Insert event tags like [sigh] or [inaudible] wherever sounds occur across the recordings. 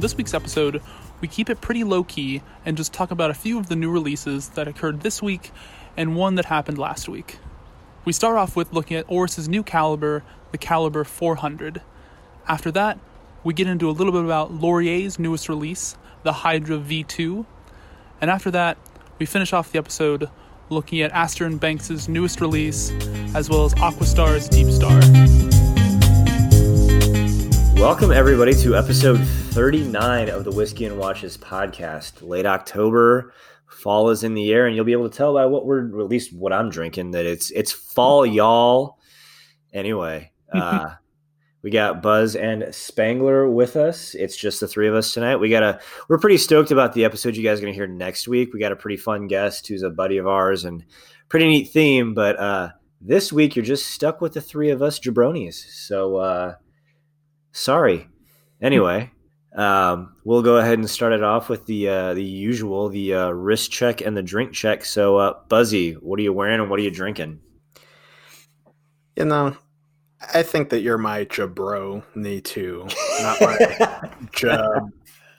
On this week's episode, we keep it pretty low key and just talk about a few of the new releases that occurred this week and one that happened last week. We start off with looking at Oris's new caliber, the Caliber 400. After that, we get into a little bit about Lorier's newest release, the Hydra V2. And after that, we finish off the episode looking at Astor and Banks' newest release, as well as Aquastar's Deep Star. Welcome, everybody, to episode 39 of the Whiskey and Watches podcast. Late October, fall is in the air, and you'll be able to tell by what we're, at least what I'm drinking, that it's it's fall, y'all. Anyway, [laughs] uh, we got Buzz and Spangler with us. It's just the three of us tonight. We got a we're pretty stoked about the episode you guys are gonna hear next week. We got a pretty fun guest who's a buddy of ours and pretty neat theme, but uh this week you're just stuck with the three of us jabronis. So uh sorry. Anyway, um, we'll go ahead and start it off with the uh, the usual, the uh, wrist check and the drink check. So, uh, Buzzy, what are you wearing and what are you drinking? You know, I think that you're my jabro knee too, not my [laughs] jab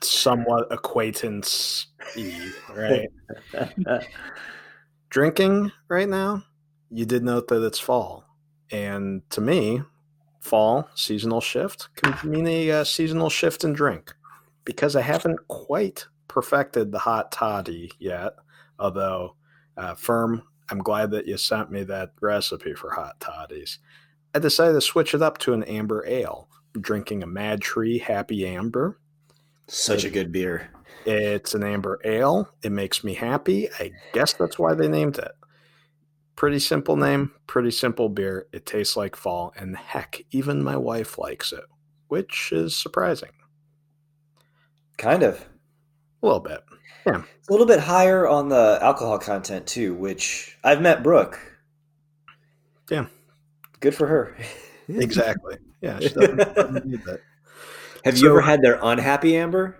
somewhat acquaintance right? [laughs] Drinking right now, you did note that it's fall. And to me, fall seasonal shift can mean a uh, seasonal shift in drink because I haven't quite perfected the hot toddy yet. Although, uh, firm, I'm glad that you sent me that recipe for hot toddies. I decided to switch it up to an amber ale. I'm drinking a MadTree Happy Amber. Such a good beer. It's an amber ale. It makes me happy. I guess that's why they named it. Pretty simple name, pretty simple beer. It tastes like fall, and heck, even my wife likes it, which is surprising. Kind of. A little bit. Yeah. It's a little bit higher on the alcohol content too, which I've met Brooke. Yeah. Good for her. [laughs] Exactly. Yeah. She doesn't, [laughs] doesn't need that. Have So- you ever had their unhappy amber?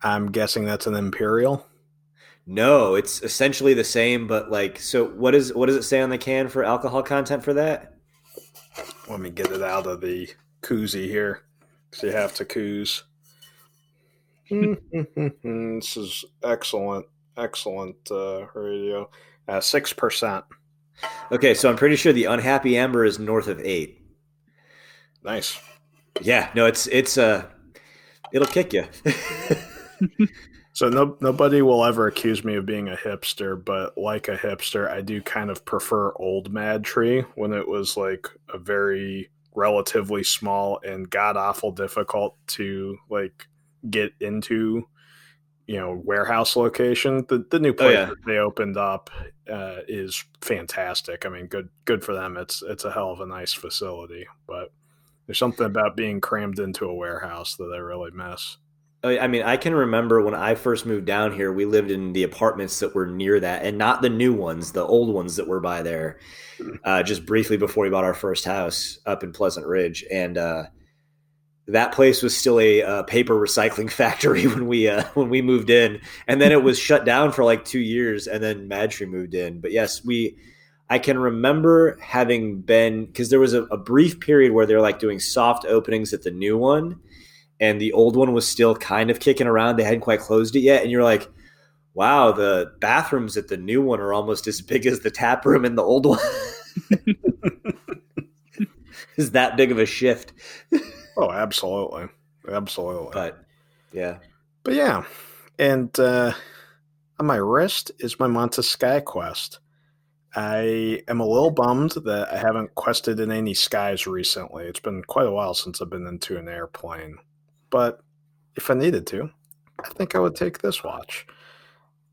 I'm guessing that's an imperial. No, it's essentially the same, but like, so what is what does it say on the can for alcohol content for that? Let me get it out of the koozie here. So you have to coos. [laughs] this is excellent, excellent uh, radio. Uh, Six percent. Okay, so I'm pretty sure the unhappy amber is north of eight. Nice. Yeah, no, it's it's uh, it'll kick you. [laughs] So no, nobody will ever accuse me of being a hipster, but like a hipster, I do kind of prefer old MadTree when it was like a very relatively small and god awful difficult to like get into. You know, warehouse location. The the new place yeah. that they opened up uh, is fantastic. I mean, good good for them. It's it's a hell of a nice facility, but there's something about being crammed into a warehouse that I really miss. I I mean, I can remember when I first moved down here, we lived in the apartments that were near that, and not the new ones, the old ones that were by there. Uh, just briefly before we bought our first house up in Pleasant Ridge, and uh, that place was still a uh, paper recycling [laughs] factory when we uh, when we moved in, and then it was [laughs] shut down for like two years, and then Madtree moved in. But yes, we. I can remember having been because there was a, a brief period where they're like doing soft openings at the new one, and the old one was still kind of kicking around. They hadn't quite closed it yet, and you're like, "Wow, the bathrooms at the new one are almost as big as the tap room in the old one." [laughs] Is that big of a shift? Oh, absolutely, absolutely. But yeah, But yeah, and uh, on my wrist is my Monta Skyquest. I am a little bummed that I haven't quested in any skies recently. It's been quite a while since I've been into an airplane. But if I needed to, I think I would take this watch.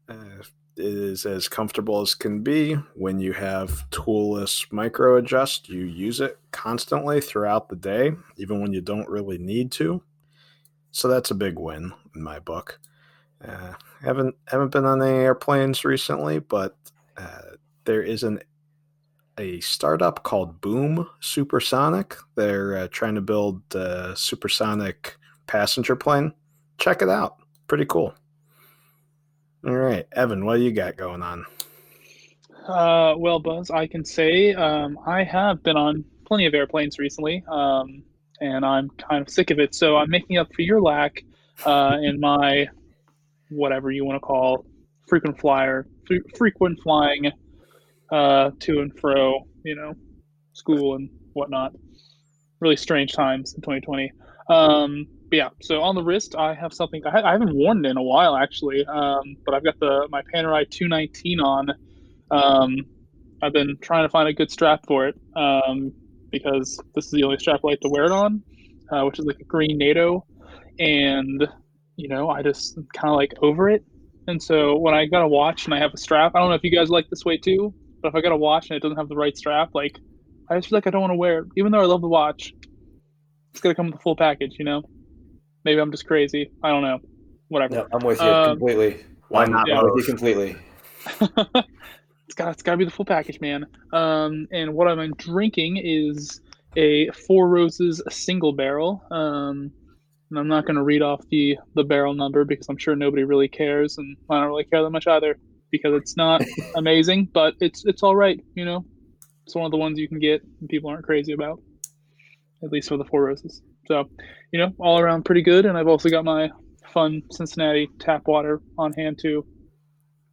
Uh, it is as comfortable as can be when you have toolless micro adjust. You use it constantly throughout the day, even when you don't really need to. So that's a big win in my book. Uh, haven't haven't been on any airplanes recently, but uh, there is an a startup called Boom Supersonic. They're uh, trying to build a supersonic passenger plane. Check it out. Pretty cool. All right, Evan, what do you got going on? Uh, well, Buzz, I can say um, I have been on plenty of airplanes recently. Um, and I'm kind of sick of it. So I'm making up for your lack uh, in my whatever you want to call frequent flyer, frequent flying uh, to and fro, you know, school and whatnot. Really strange times in 2020. Um, but yeah, so on the wrist, I have something I, I haven't worn in a while actually, um, but I've got the my Panerai 219 on. Um, I've been trying to find a good strap for it um, because this is the only strap I like to wear it on, uh, which is like a green NATO, and you know I just kind of like over it. And so when I got a watch and I have a strap, I don't know if you guys like this way too, but if I got a watch and it doesn't have the right strap, like I just feel like I don't want to wear it, even though I love the watch. It's gonna come with the full package, you know. Maybe I'm just crazy. I don't know. Whatever. No, I'm with you um, completely. Why not? Yeah. I'm with you completely. [laughs] it's got it's got to be the full package, man. Um, and what I'm drinking is a Four Roses single barrel. Um, and I'm not going to read off the the barrel number because I'm sure nobody really cares, and I don't really care that much either because it's not [laughs] amazing, but it's it's all right. You know, it's one of the ones you can get and people aren't crazy about, at least for the Four Roses. So, you know, all around pretty good. And I've also got my fun Cincinnati tap water on hand too,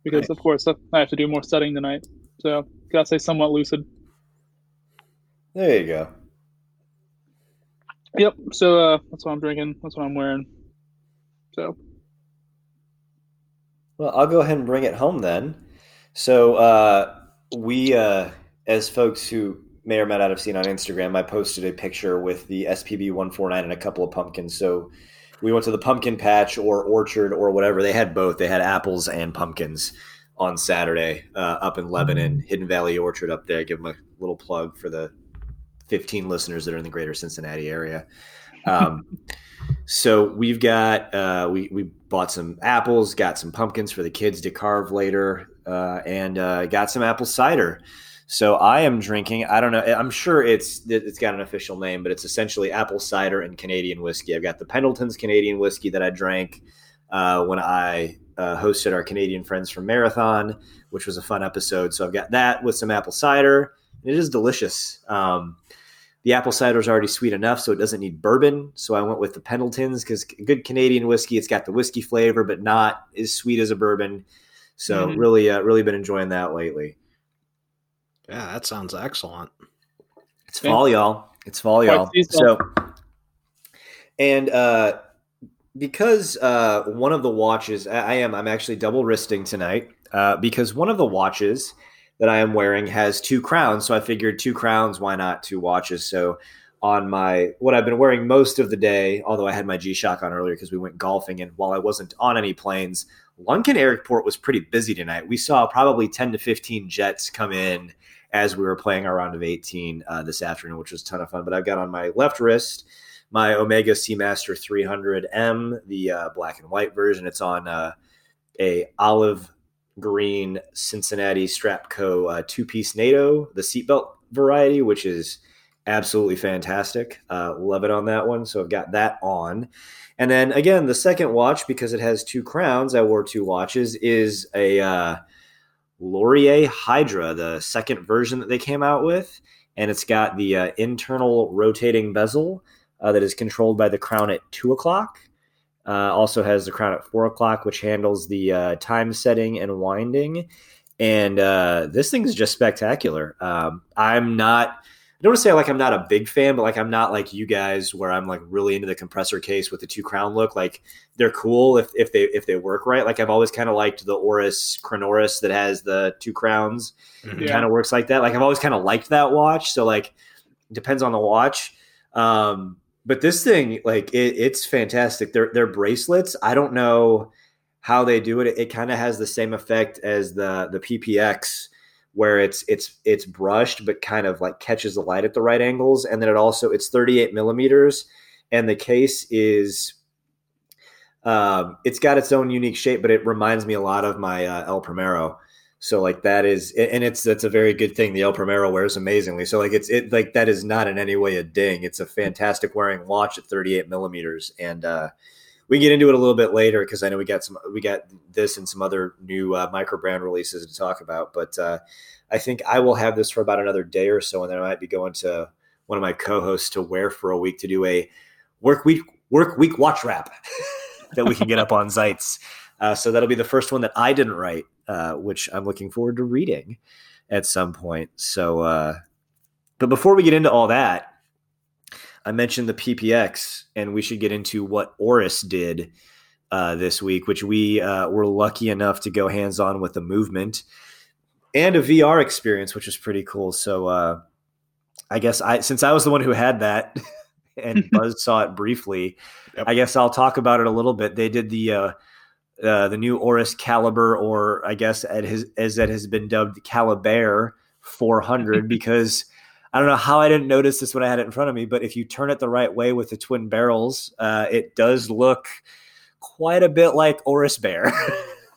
because nice. of course I have to do more studying tonight. So, gotta say, somewhat lucid. There you go. Yep. So uh, that's what I'm drinking. That's what I'm wearing. So. Well, I'll go ahead and bring it home then. So uh, we, uh, as folks who may or may not have seen on Instagram, I posted a picture with the SPB 149 and a couple of pumpkins. So we went to the pumpkin patch or orchard or whatever. They had both. They had apples and pumpkins on Saturday uh, up in Lebanon, Hidden Valley Orchard up there. Give them a little plug for the 15 listeners that are in the greater Cincinnati area. Um, [laughs] so we've got uh, we we bought some apples, got some pumpkins for the kids to carve later, uh, and uh, got some apple cider. So I am drinking. I don't know. I'm sure it's it's got an official name, but it's essentially apple cider and Canadian whiskey. I've got the Pendleton's Canadian whiskey that I drank uh, when I uh, hosted our Canadian friends from Marathon, which was a fun episode. So I've got that with some apple cider. It is delicious. Um, the apple cider is already sweet enough, so it doesn't need bourbon. So I went with the Pendletons because good Canadian whiskey. It's got the whiskey flavor, but not as sweet as a bourbon. So mm-hmm. really, uh, really been enjoying that lately. Yeah, that sounds excellent. It's fall, y'all. It's fall, y'all. So, and uh, because uh, one of the watches, I am, I'm actually double wristing tonight uh, because one of the watches that I am wearing has two crowns. So I figured two crowns, why not two watches? So on my what I've been wearing most of the day, although I had my G Shock on earlier because we went golfing, and while I wasn't on any planes, Lunken Airport was pretty busy tonight. We saw probably 10 to 15 jets come in as we were playing our round of 18 uh, this afternoon, which was a ton of fun. But I've got on my left wrist my Omega Seamaster 300M, the uh, black and white version. It's on uh, a olive green Cincinnati Strapco uh, two piece NATO, the seatbelt variety, which is absolutely fantastic. Uh, love it on that one. So I've got that on. And then again, the second watch, because it has two crowns, I wore two watches, is a Lorier Hydra, the second version that they came out with, and it's got the uh, internal rotating bezel uh, that is controlled by the crown at two o'clock. Uh, also has the crown at four o'clock, which handles the uh, time setting and winding. And uh, this thing is just spectacular. Um, I'm not I don't want to say like I'm not a big fan, but like I'm not like you guys where I'm like really into the compressor case with the two crown look. Like they're cool if, if they if they work right. Like I've always kind of liked the Oris Chronoris that has the two crowns. Mm-hmm. It kind of works like that. Like I've always kind of liked that watch. So like depends on the watch. Um, but this thing, like it, it's fantastic. Their their bracelets, I don't know how they do it. It, it kind of has the same effect as the the PPX where it's it's it's brushed but kind of like catches the light at the right angles. And then it also it's 38 millimeters and the case is um, it's got its own unique shape but it reminds me a lot of my uh, el primero. So like that is and it's that's a very good thing. The el primero wears amazingly. So like it's it like that is not in any way a ding. It's a fantastic wearing watch at 38 millimeters. And uh we get into it a little bit later because I know we got some we got this and some other new uh, micro brand releases to talk about. But uh, I think I will have this for about another day or so, and then I might be going to one of my co-hosts to wear for a week to do a work week work week watch wrap [laughs] that we can get up on Zeitz. Uh, so that'll be the first one that I didn't write, uh, which I'm looking forward to reading at some point. So, uh, but before we get into all that, I mentioned the PPX, and we should get into what Oris did uh, this week, which we uh, were lucky enough to go hands on with the movement and a VR experience, which was pretty cool. So, uh, I guess I since I was the one who had that [laughs] and [laughs] Buzz saw it briefly, yep. I guess I'll talk about it a little bit. They did the uh, uh, the new Oris Caliber, or I guess at his, as it has been dubbed Caliber 400, [laughs] because I don't know how I didn't notice this when I had it in front of me, but if you turn it the right way with the twin barrels, uh, it does look quite a bit like Oris Bear.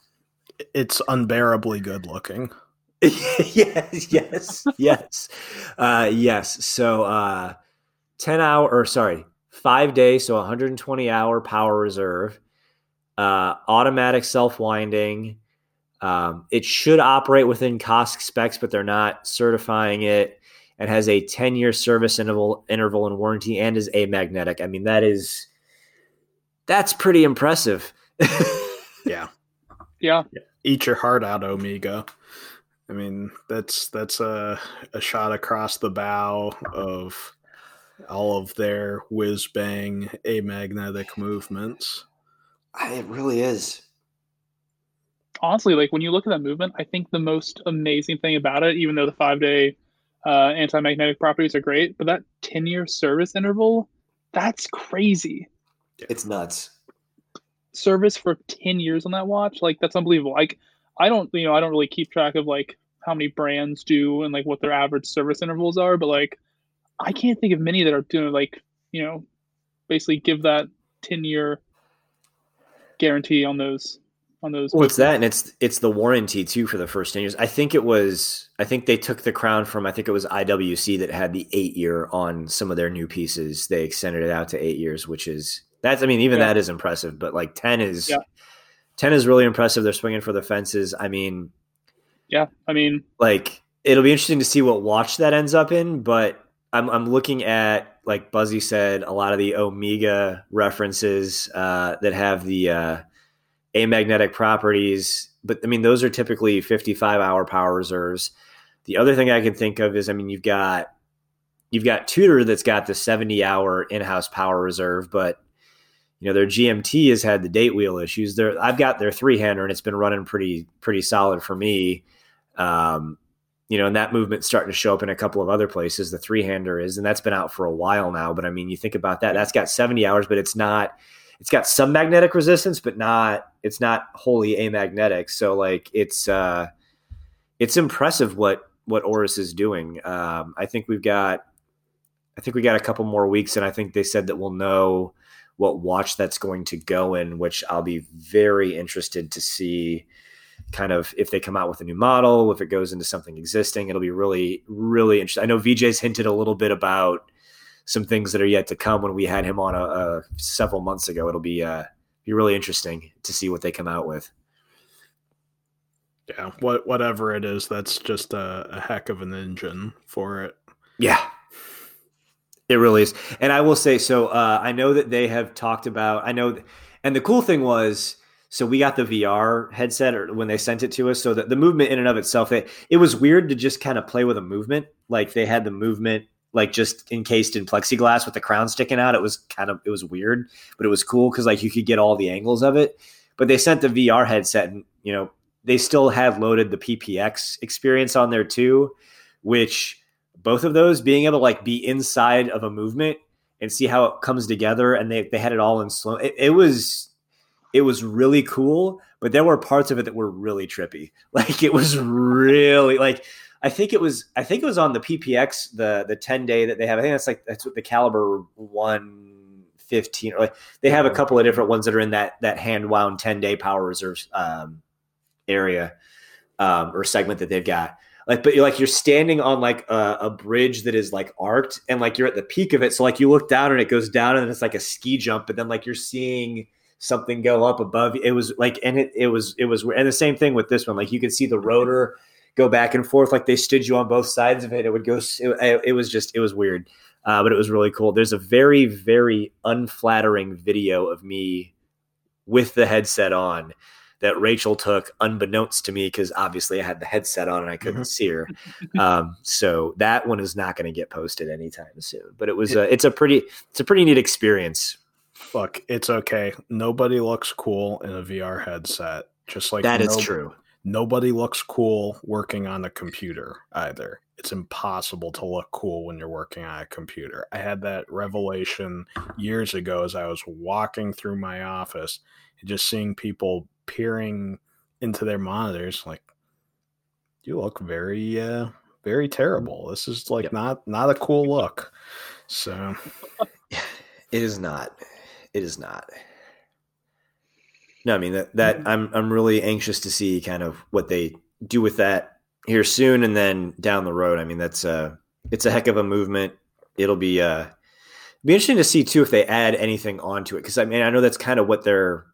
[laughs] it's unbearably good looking. [laughs] yes, yes, yes, uh, yes. So, uh, ten hour or sorry, five days, so 120 hour power reserve, uh, automatic self winding. Um, it should operate within COSC specs, but they're not certifying it. It has a 10 year service interval, interval and warranty, and is amagnetic. I mean, that is that's pretty impressive. [laughs] yeah. Yeah. Eat your heart out, Omega. I mean, that's that's a, a shot across the bow of all of their whiz bang amagnetic movements. It really is. Honestly, like when you look at that movement, I think the most amazing thing about it, even though the five day uh, anti magnetic properties are great, but that 10 year service interval, that's crazy. It's nuts. Service for 10 years on that watch, like that's unbelievable. Like I don't, you know, I don't really keep track of like how many brands do and like what their average service intervals are, but like I can't think of many that are doing like, you know, basically give that 10 year guarantee on those on those. Well, it's that, and it's it's the warranty too for the first ten years. I think it was. I think they took the crown from. I think it was IWC that had the eight year on some of their new pieces. They extended it out to eight years, which is that's. I mean, even yeah. that is impressive. But like ten is, yeah. ten is really impressive. They're swinging for the fences. I mean, yeah. I mean, like it'll be interesting to see what watch that ends up in. But I'm I'm looking at like Buzzy said, a lot of the Omega references uh, that have the uh, amagnetic properties. But I mean, those are typically 55 hour power reserves. The other thing I can think of is, I mean, you've got you've got Tudor that's got the 70 hour in house power reserve, but you know their GMT has had the date wheel issues. There, I've got their three hander and it's been running pretty pretty solid for me. Um, you know, and that movement's starting to show up in a couple of other places. The three hander is, and that's been out for a while now. But I mean, you think about that, that's got 70 hours, but it's not, it's got some magnetic resistance, but not, it's not wholly amagnetic. So like it's, uh, it's impressive what, what Oris is doing. Um, I think we've got, I think we got a couple more weeks, and I think they said that we'll know what watch that's going to go in, which I'll be very interested to see kind of if they come out with a new model, if it goes into something existing, it'll be really, really interesting. I know VJ's hinted a little bit about some things that are yet to come when we had him on a, a several months ago. It'll be uh, be really interesting to see what they come out with. Yeah, what whatever it is, that's just a, a heck of an engine for it. Yeah, it really is. And I will say, so uh, I know that they have talked about. I know, and the cool thing was so we got the VR headset or when they sent it to us. So that the movement in and of itself, it, it was weird to just kind of play with a movement. Like they had the movement like just encased in plexiglass with the crown sticking out. It was kind of it was weird, but it was cool because like you could get all the angles of it. But they sent the VR headset and you know, they still had loaded the PPX experience on there too, which both of those being able to like be inside of a movement and see how it comes together and they, they had it all in slow it, it was it was really cool, but there were parts of it that were really trippy. [laughs] Like it was really like I think it was I think it was on the PPX the the 10 day that they have. I think that's like that's what the caliber 115 or like they have a couple of different ones that are in that that hand wound 10 day power reserves um, area um, or segment that they've got. Like, but you're like you're standing on like a, a bridge that is like arced, and like you're at the peak of it. So like you look down and it goes down, and it's like a ski jump, but then like you're seeing something go up above. It was like, and it, it was, it was, and the same thing with this one. Like you could see the rotor go back and forth, like they stood you on both sides of it. It would go, it, it was just, it was weird. uh, but it was really cool. There's a very very unflattering video of me with the headset on that Rachel took unbeknownst to me because obviously I had the headset on and I couldn't [laughs] see her. Um, so that one is not going to get posted anytime soon. But it was a, it's a pretty it's a pretty neat experience. Look, it's okay. Nobody looks cool in a VR headset. Just like that no, is true. Nobody looks cool working on a computer either. It's impossible to look cool when you're working on a computer. I had that revelation years ago as I was walking through my office and just seeing people peering into their monitors like you look very uh very terrible this is like yep. not not a cool look so [laughs] it is not it is not no i mean that that mm-hmm. i'm i'm really anxious to see kind of what they do with that here soon and then down the road i mean that's uh it's a heck of a movement it'll be uh be interesting to see too if they add anything onto it because i mean i know that's kind of what they're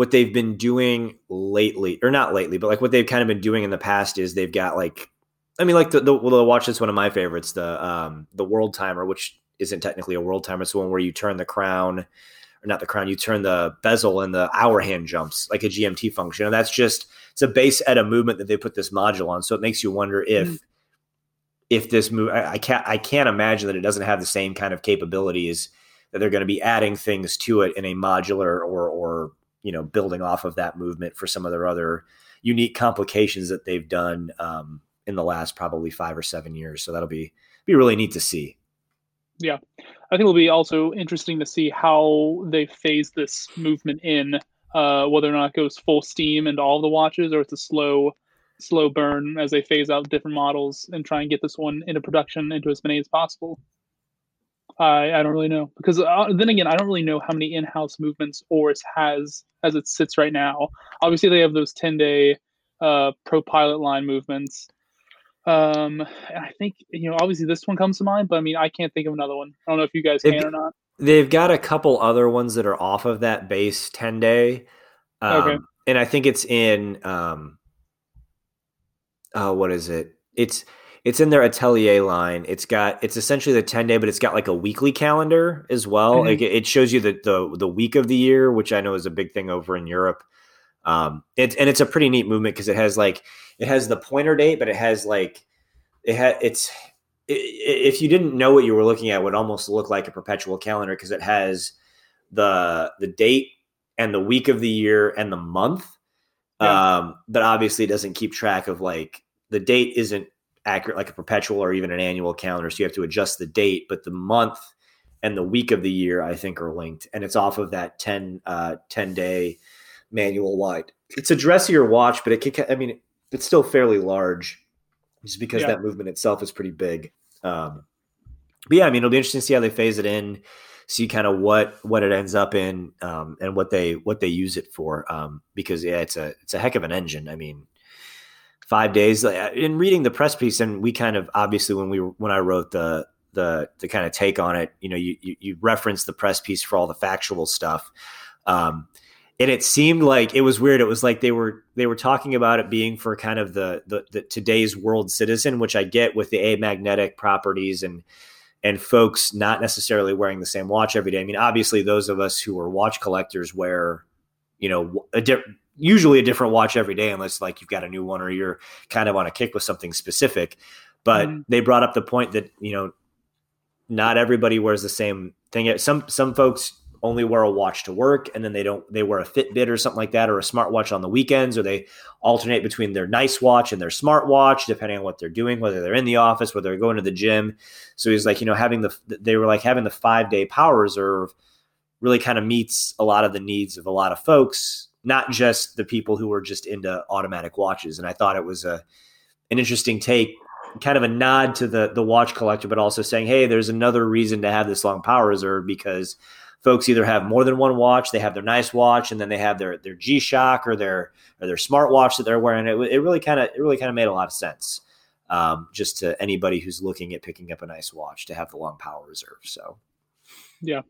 what they've been doing lately, or not lately, but like what they've kind of been doing in the past is they've got like, I mean, like the, the, the watch is one of my favorites, the um the world timer, which isn't technically a world timer. It's the one where you turn the crown, or not the crown, you turn the bezel and the hour hand jumps like a GMT function, and that's just it's a base at a movement that they put this module on, so it makes you wonder if. Mm-hmm. If this move, I, I can't, I can't imagine that it doesn't have the same kind of capabilities that they're going to be adding things to it in a modular or or you know building off of that movement for some of their other unique complications that they've done um, in the last probably five or seven years. So that'll be be really neat to see. Yeah, I think it'll be also interesting to see how they phase this movement in, uh, whether or not it goes full steam into all the watches or it's a slow slow burn as they phase out different models and try and get this one into production into as many as possible. I, I don't really know because uh, then again, I don't really know how many in-house movements Oris has as it sits right now. Obviously, they have those ten-day uh, pro pilot line movements. Um, I think you know, obviously, this one comes to mind, but I mean, I can't think of another one. I don't know if you guys can or not. They've got a couple other ones that are off of that base ten-day. Um, okay. And I think it's in um, uh, what is it? It's it's in their Artelier line. It's got it's essentially the 10 day, but it's got like a weekly calendar as well. Mm-hmm. Like it shows you the, the the week of the year, which I know is a big thing over in Europe. Um, it, and it's a pretty neat movement because it has like it has the pointer date, but it has like it had it's it, if you didn't know what you were looking at, would almost look like a perpetual calendar because it has the the date and the week of the year and the month. Yeah. Um, but obviously it doesn't keep track of like the date isn't accurate like a perpetual or even an annual calendar. So you have to adjust the date, but the month and the week of the year, I think, are linked. And it's off of that 10, uh, 10 day manual light. It's a dressier watch, but it can, I mean, it's still fairly large just because yeah. that movement itself is pretty big. Um, but yeah, I mean, it'll be interesting to see how they phase it in, see kind of what what it ends up in, um, and what they what they use it for. Um, because yeah, it's a it's a heck of an engine. I mean, five days. In reading the press piece, and we kind of obviously when we when I wrote the the the kind of take on it, you know, you you, you referenced the press piece for all the factual stuff. Um, and it seemed like it was weird. It was like they were they were talking about it being for kind of the, the, the today's world citizen, which I get with the amagnetic properties and and folks not necessarily wearing the same watch every day. I mean, obviously, those of us who are watch collectors wear, you know, a di- usually a different watch every day unless like you've got a new one or you're kind of on a kick with something specific but mm-hmm. they brought up the point that you know not everybody wears the same thing some some folks only wear a watch to work and then they don't they wear a fitbit or something like that or a smartwatch on the weekends or they alternate between their nice watch and their smartwatch depending on what they're doing whether they're in the office whether they're going to the gym so he's like you know having the they were like having the five day power reserve really kind of meets a lot of the needs of a lot of folks not just the people who are just into automatic watches. And I thought it was a an interesting take, kind of a nod to the the watch collector, but also saying, hey, there's another reason to have this long power reserve because folks either have more than one watch, they have their nice watch, and then they have their their G Shock or their or their smart watch that they're wearing. It, it really kind of it really kind of made a lot of sense. Um, just to anybody who's looking at picking up a nice watch to have the long power reserve. So, yeah,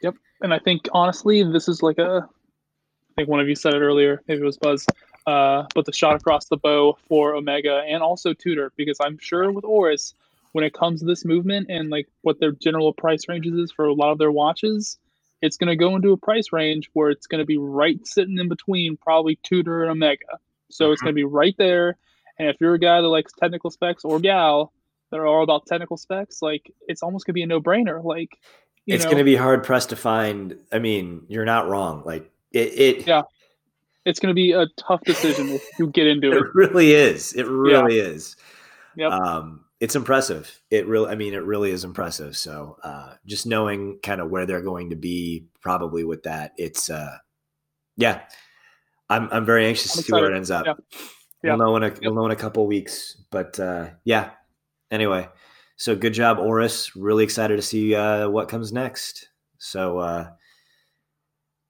yep. And I think honestly, this is like a I think one of you said it earlier, maybe it was Buzz, uh, but the shot across the bow for Omega and also Tudor, because I'm sure with Oris, when it comes to this movement and like what their general price ranges is for a lot of their watches, it's going to go into a price range where it's going to be right sitting in between probably Tudor and Omega. So mm-hmm. it's going to be right there. And if you're a guy that likes technical specs or gal that are all about technical specs, like it's almost going to be a no brainer. Like, it's going to be hard pressed to find. I mean, you're not wrong. Like it, it yeah, it's going to be a tough decision if you get into it. It really is. It really yeah. is. Yep. Um, it's impressive. It really, I mean, it really is impressive. So, uh, just knowing kind of where they're going to be, probably with that, it's, uh, yeah, I'm, I'm very anxious I'm to see where it ends up. Yeah. Yeah. We'll know in a, yep. we'll know in a couple weeks, but, uh, yeah. Anyway, so good job, Oris. Really excited to see, uh, what comes next. So, uh,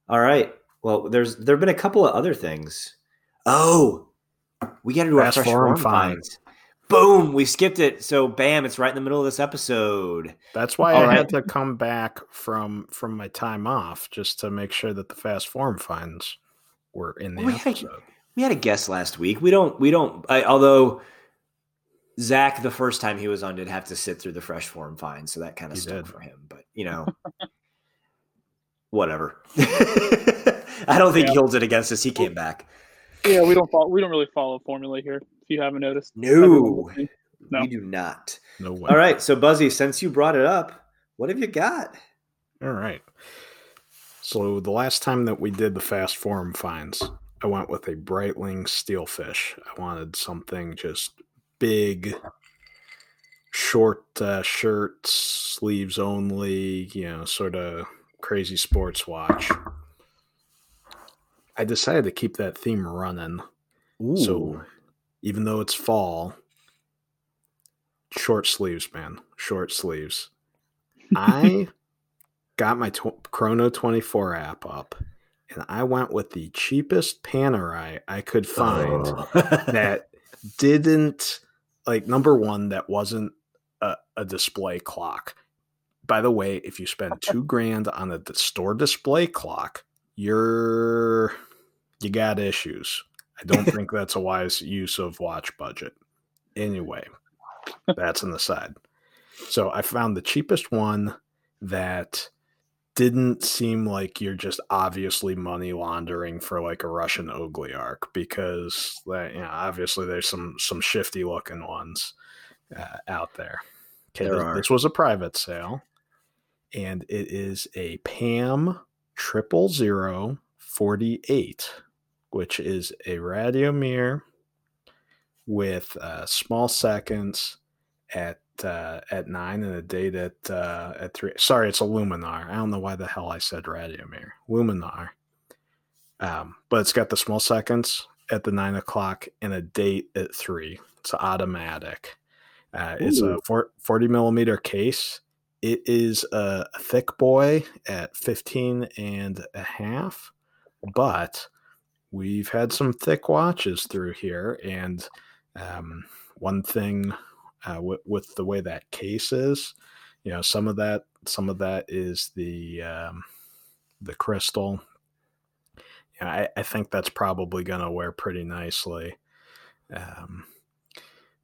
all right. Well, there's, there've been a couple of other things. Oh, we got to do Fast our fresh form finds. Boom, we skipped it. So bam, it's right in the middle of this episode. That's why All I right. had to come back from from my time off just to make sure that the fast form finds were in the we episode. Had, we had a guest last week. We don't we don't I, although Zach the first time he was on did have to sit through the fresh form finds, so that kind of stuck did. for him. But you know, [laughs] whatever. [laughs] I don't think yeah. he holds it against us. He came back. Yeah, we don't follow. We don't really follow formula here. If you haven't noticed, no, no. we do not. No way. All right, so Buzzy, since you brought it up, what have you got? All right. So the last time that we did the fast form finds, I went with a Breitling Steelfish. I wanted something just big, short uh, shirts, sleeves only, you know, sort of crazy sports watch. I decided to keep that theme running. Ooh. So even though it's fall, short sleeves, man, short sleeves. I [laughs] got my tw- Chrono 24 app up and I went with the cheapest Panerai I could find oh. [laughs] that didn't like number one that wasn't a, a, display clock. By the way, if you spend two grand on a store display clock, you're you got issues. I don't think that's a wise use of watch budget. Anyway, that's an aside. So I found the cheapest one that didn't seem like you're just obviously money laundering for like a Russian oligarch because that you know obviously there's some some shifty looking ones uh, out there. Okay, there this, this was a private sale, and it is a Pam triple zero forty eight which is a radiomir with uh, small seconds at uh, at nine and a date at uh, at three. Sorry, it's a Luminor. I don't know why the hell I said radiomir. Luminor. Um, but it's got the small seconds at the nine o'clock and a date at three. It's automatic. Uh, it's a 40 millimeter case. It is a, a thick boy at 15 and a half, but we've had some thick watches through here, and um, one thing uh, w- with the way that case is, you know, some of that some of that is the um, the crystal. Know, I, I think that's probably going to wear pretty nicely. Um,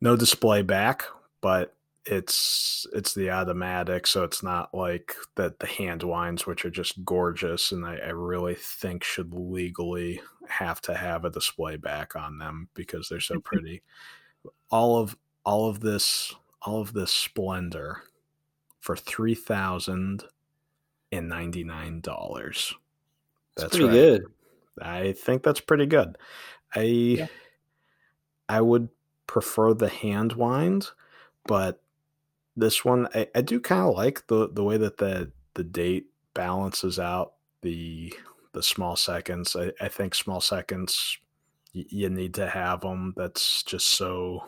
no display back, but it's it's the automatic, so it's not like that the hand winds, which are just gorgeous, and I, I, really think should legally have to have a display back on them because they're so [laughs] pretty. all of all of this all of this splendor for three thousand and ninety nine dollars. That's, pretty right. good. I think that's pretty good. I yeah. I would prefer the hand wind, but this one I, I do kind of like the the way that the the date balances out the the small seconds. I, I think small seconds y- you need to have them. That's just so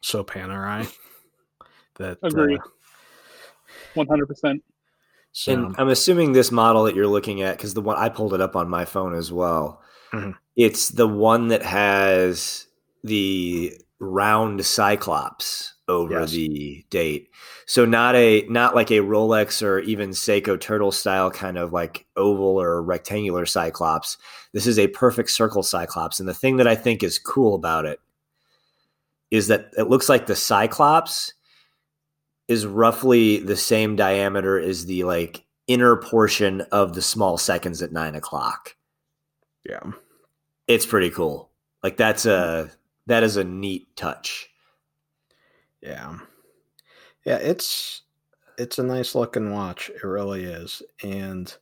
so Panerai. That agree, uh, one hundred percent. And I'm assuming this model that you're looking at, because the one I pulled it up on my phone as well. Mm-hmm. It's the one that has the round cyclops over yes. the date. So not a not like a Rolex or even Seiko turtle style kind of like oval or rectangular cyclops. This is a perfect circle cyclops. And the thing that I think is cool about it is that it looks like the cyclops is roughly the same diameter as the like inner portion of the small seconds at nine o'clock. Yeah. It's pretty cool. Like that's hmm. a that is a neat touch. Yeah. Yeah, it's it's a nice looking watch. It really is. And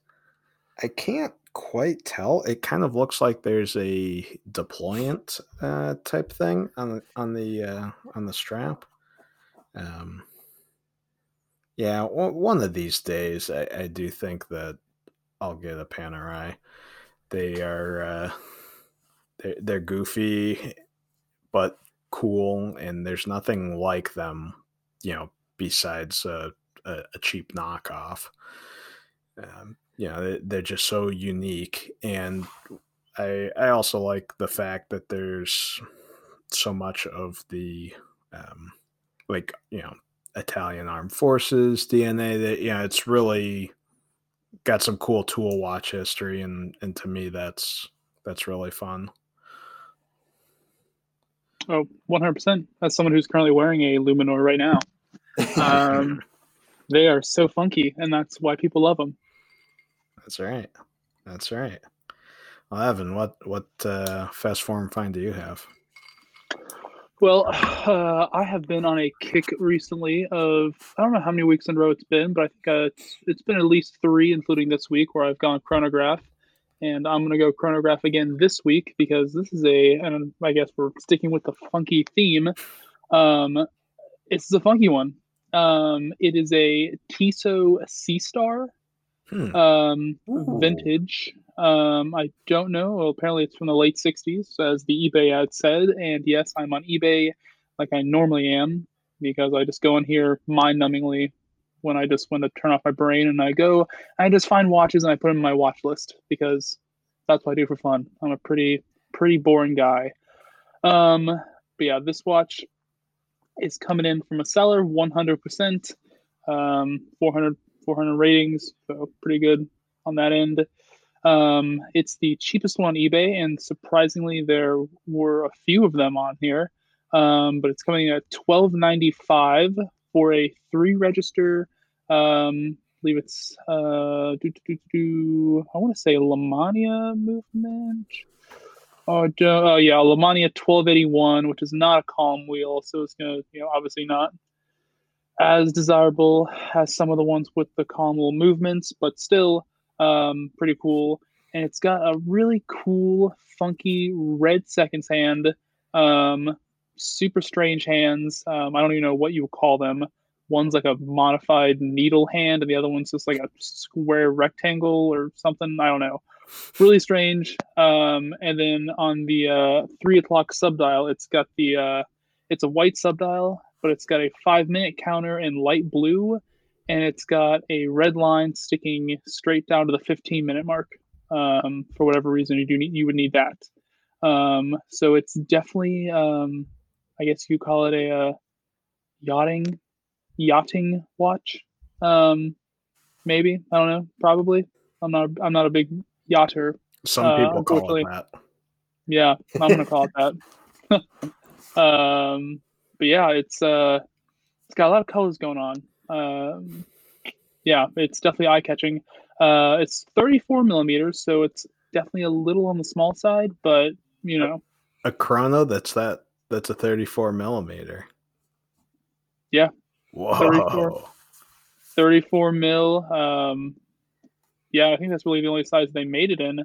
I can't quite tell. It kind of looks like there's a deployant uh, type thing on the on the uh, on the strap. Um, yeah, one of these days, I, I, do think that I'll get a Panerai. They are uh, they're, they're goofy, but cool, and there's nothing like them, you know, besides a, a, a cheap knockoff. Um, you know, they're just so unique, and I I also like the fact that there's so much of the um, like you know Italian armed forces DNA that you know it's really got some cool tool watch history and and to me that's that's really fun. Oh, 100%. As someone who's currently wearing a Luminor right now. [laughs] Um, they are so funky and that's why people love them. That's right. That's right. Well, Evan, what what uh, fast form find do you have? Well, uh, I have been on a kick recently of I don't know how many weeks in a row it's been, but I think uh, it's it's been at least three, including this week, where I've gone chronograph, and I'm gonna go chronograph again this week because this is a and I guess we're sticking with the funky theme. Um, it's a funky one. Um, it is a Tissot Seastar, hmm. um, vintage. Um, I don't know. Well, apparently, it's from the late 60s, as the eBay ad said. And yes, I'm on eBay like I normally am because I just go in here mind numbingly when I just want to turn off my brain and I go, I just find watches and I put them in my watch list because that's what I do for fun. I'm a pretty, pretty boring guy. Um, but yeah, this watch is coming in from a seller 100%, um, 400, 400 ratings, so pretty good on that end. Um, it's the cheapest one on eBay, and surprisingly, there were a few of them on here. Um, but it's coming at twelve ninety five for a three register. Um, I believe it's uh, do, do, do, I want to say Lemania movement. Oh, uh, yeah, Lemania 1281, which is not a column wheel, so it's gonna, you know, obviously not as desirable as some of the ones with the column wheel movements, but still um, pretty cool. And it's got a really cool, funky red seconds hand. Um, super strange hands. Um, I don't even know what you would call them. One's like a modified needle hand, and the other one's just like a square rectangle or something. I don't know. Really strange. Um, and then on the uh, three o'clock subdial, it's got the uh, it's a white subdial, but it's got a five minute counter in light blue and it's got a red line sticking straight down to the 15 minute mark. Um, for whatever reason, you do need you would need that. Um, so it's definitely, um, I guess you call it a, a uh, yachting yachting watch. Um, maybe I don't know. Probably. I'm not. I'm not a big yachter. Some uh, people call it that. Yeah, I'm gonna call it that. [laughs] [laughs] um, but yeah, it's uh, it's got a lot of colors going on. Um, yeah, it's definitely eye catching. Uh, it's 34 millimeters, so it's definitely a little on the small side, but you know, a chrono that's that that's a 34 millimeter. Yeah. Whoa. 34, 34 mil. Um, yeah, I think that's really the only size they made it in.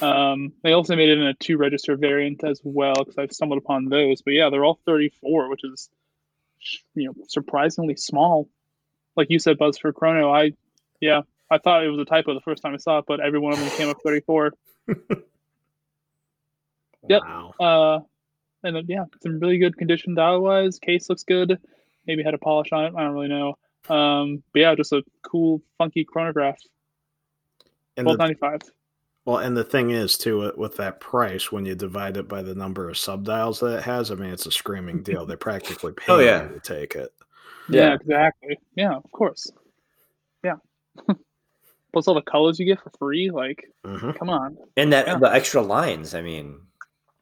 Um, they also made it in a two register variant as well because I've stumbled upon those. But yeah, they're all 34, which is you know surprisingly small like you said, Buzz for Chrono. I, yeah, I thought it was a typo the first time I saw it, but every one of them came up 34. [laughs] yep. Wow. Uh, and then, yeah, it's in really good condition dial wise. Case looks good. Maybe had a polish on it. I don't really know. Um, but yeah, just a cool, funky chronograph. Twelve ninety five. Well, and the thing is, too, with that price, when you divide it by the number of subdials that it has, I mean, it's a screaming [laughs] deal. They're practically paying oh, yeah. to take it. Yeah. yeah, exactly. Yeah, of course. Yeah. [laughs] Plus all the colors you get for free, like mm-hmm. come on. And that yeah. the extra lines, I mean.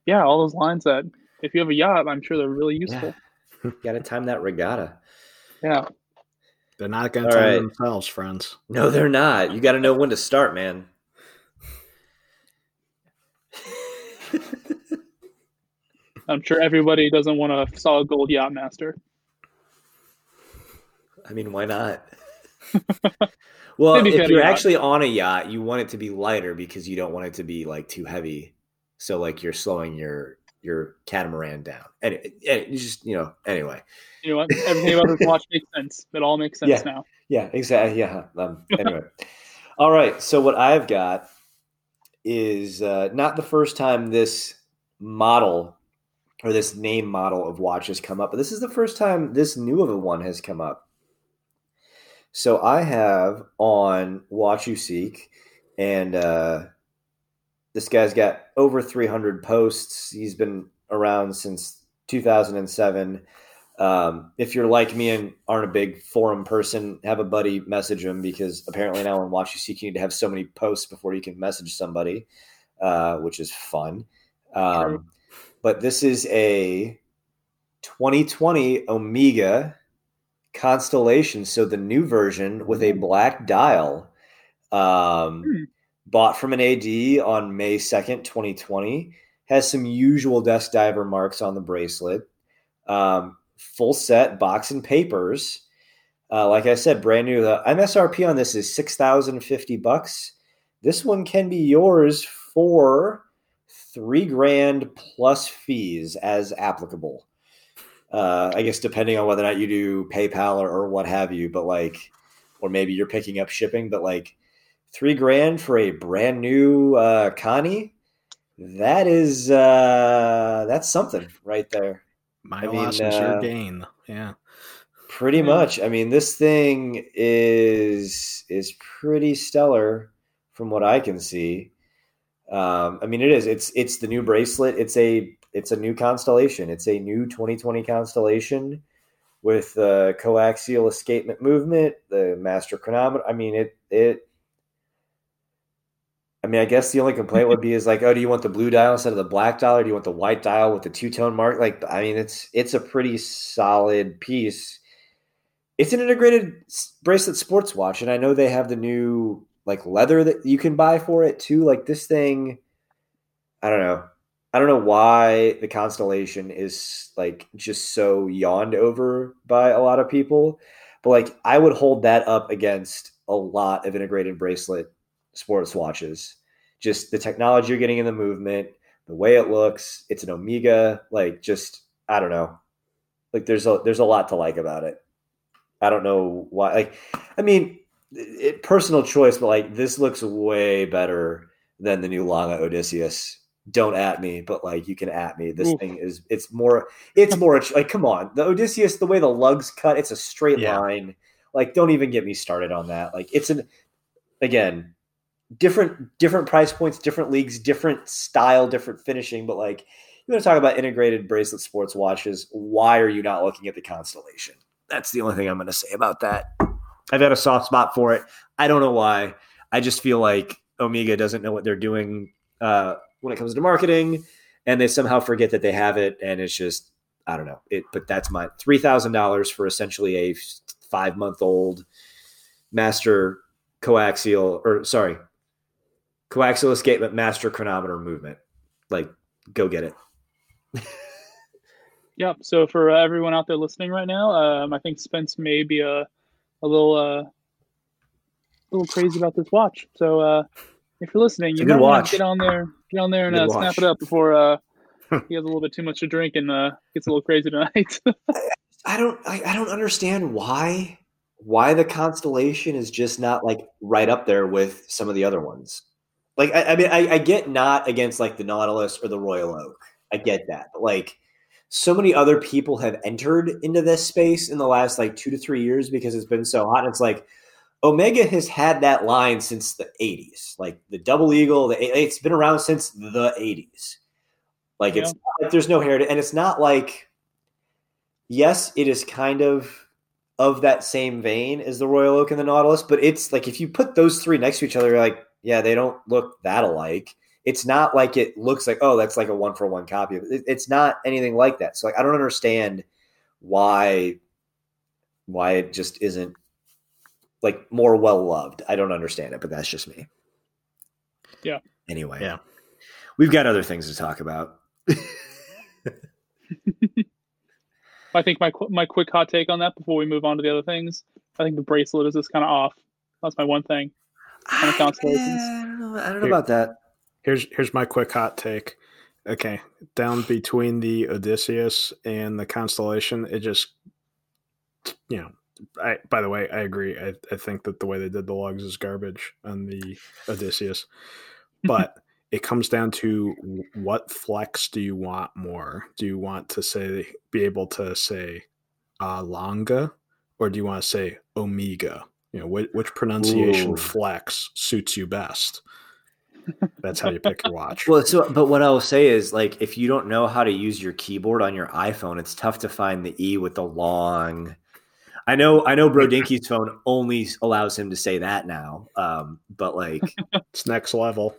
Yeah, all those lines that if you have a yacht, I'm sure they're really useful. [laughs] Yeah. Got to time that regatta. Yeah. They're not going to tell right. themselves, friends. No, they're not. You got to know when to start, man. [laughs] I'm sure everybody doesn't want a solid gold yacht master. I mean, why not? [laughs] well, Maybe if you're yacht. actually on a yacht, you want it to be lighter because you don't want it to be like too heavy. So like you're slowing your your catamaran down. And it, it, you just you know anyway. You know what? Everything about this watch [laughs] makes sense. It all makes sense Yeah. now. Yeah, exactly. Yeah. Um, anyway, all right. So what I've got is uh, not the first time this model or this name model of watch has come up, but this is the first time this new of a one has come up. So I have on WatchUSeek, and uh, this guy's got over 300 posts. He's been around since 2007. Um, if you're like me and aren't a big forum person, have a buddy message him because apparently now on WatchUSeek, you need to have so many posts before you can message somebody, uh, which is fun. Um, but this is a 2020 Omega Constellation. So the new version with a black dial. Um, Hmm. Bought from an AD on May 2nd, 2020. Has some usual desk diver marks on the bracelet. Um, full set, box and papers. Uh, like I said, brand new. The MSRP on this is six thousand fifty bucks. This one can be yours for three grand plus fees as applicable. Uh, I guess depending on whether or not you do PayPal or, or what have you, but like, or maybe you're picking up shipping, but like three grand for a brand new uh, Connie, that is uh, that's something right there. My I mean, loss is uh, your gain. Yeah. Pretty Yeah. much. I mean, this thing is is pretty stellar from what I can see. Um, I mean, it is. It's it's the new bracelet. It's a it's a new constellation. It's a new 2020 constellation with the coaxial escapement movement, the master chronometer. I mean, it it. I mean, I guess the only complaint would be is like, oh, do you want the blue dial instead of the black dial, or do you want the white dial with the two tone mark? Like, I mean, it's it's a pretty solid piece. It's an integrated bracelet sports watch, and I know they have the new like leather that you can buy for it too. Like this thing, I don't know. I don't know why the Constellation is like just so yawned over by a lot of people, but like I would hold that up against a lot of integrated bracelet sports watches. Just the technology you're getting in the movement, the way it looks. It's an Omega. Like just I don't know. Like there's a there's a lot to like about it. I don't know why. Like I mean, it, personal choice, but like this looks way better than the new Lange Odysseus. Don't at me, but like you can at me. This Oof. thing is it's more it's more like come on. The Odysseus, the way the lugs cut, it's a straight Yeah. line. Like don't even get me started on that. Like it's an again, different different price points, different leagues, different style, different finishing, but like you want to talk about integrated bracelet sports watches, why are you not looking at the Constellation? That's the only thing I'm going to say about that. I've had a soft spot for it. I don't know why. I just feel like Omega doesn't know what they're doing uh, when it comes to marketing, and they somehow forget that they have it, and it's just I don't know. It, but that's my three thousand dollars for essentially a five month old master coaxial or sorry coaxial escapement master chronometer movement. Like, go get it. [laughs] Yep. So for uh, everyone out there listening right now, um, I think Spence may be a, a little uh, a little crazy about this watch. So uh, if you're listening, you a good might want watch. to get on there, get on there and uh, snap it up before uh, [laughs] he has a little bit too much to drink and uh, gets a little crazy tonight. [laughs] I don't I, I don't understand why why the constellation is just not like right up there with some of the other ones. Like I, I mean I, I get not against like the Nautilus or the Royal Oak. I get that. But like so many other people have entered into this space in the last like two to three years because it's been so hot. And it's like Omega has had that line since the 80s. Like the double eagle, the, it's been around since the 80s. Like it's not like there's no heritage, and it's not like yes, it is kind of of that same vein as the Royal Oak and the Nautilus, but it's like if you put those three next to each other, you're like, yeah, they don't look that alike. It's not like it looks like, oh, that's like a one for one copy. it. It's not anything like that. So like I don't understand why why it just isn't like more well loved. I don't understand it, but that's just me. Yeah. Anyway. Yeah. We've got other things to talk about. [laughs] I think my qu- my quick hot take on that before we move on to the other things. I think the bracelet is just kind of off. That's my one thing. Kind of I, constellations. I don't know, I don't know about that. Here's here's my quick hot take. Okay, down between the Odysseus and the constellation, it just you know. I by the way, I agree. I, I think that the way they did the logs is garbage on the Odysseus, [laughs] but it comes down to what flex do you want more? Do you want to say be able to say uh, longa, or do you want to say omega? You know, which, which pronunciation Ooh. flex suits you best? That's how you pick your watch. Well, so but what I will say is like if you don't know how to use your keyboard on your iPhone, it's tough to find the E with the long. I know, I know, Brodinky's [laughs] phone only allows him to say that now, um, but like [laughs] It's next level.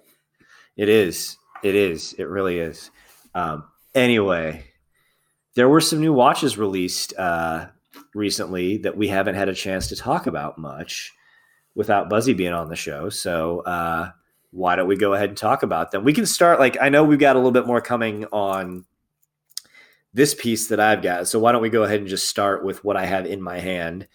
it is, it is, it really is. Um, anyway, there were some new watches released uh, recently that we haven't had a chance to talk about much without Buzzy being on the show. So uh, why don't we go ahead and talk about them? We can start. Like I know we've got a little bit more coming on this piece that I've got. So why don't we go ahead and just start with what I have in my hand,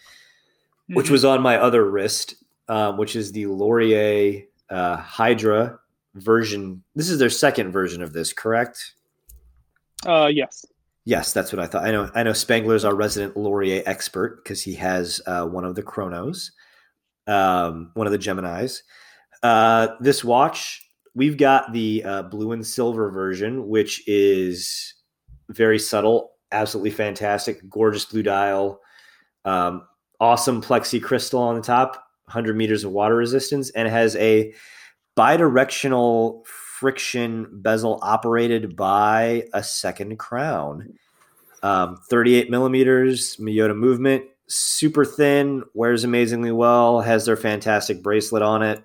which Mhm. was on my other wrist, um, which is the Lorier uh, Hydra version. This is their second version of this, correct? Uh, yes. Yes, that's what I thought. I know. I know Spangler's our resident Lorier expert because he has uh, one of the Chronos, um, one of the Gemini's. Uh, this watch, we've got the uh, blue and silver version, which is very subtle, absolutely fantastic, gorgeous blue dial, um, awesome plexi crystal on the top, 100 meters of water resistance, and it has a bidirectional friction bezel operated by a second crown. Um, 38 millimeters, Miyota movement, super thin, wears amazingly well, has their fantastic bracelet on it.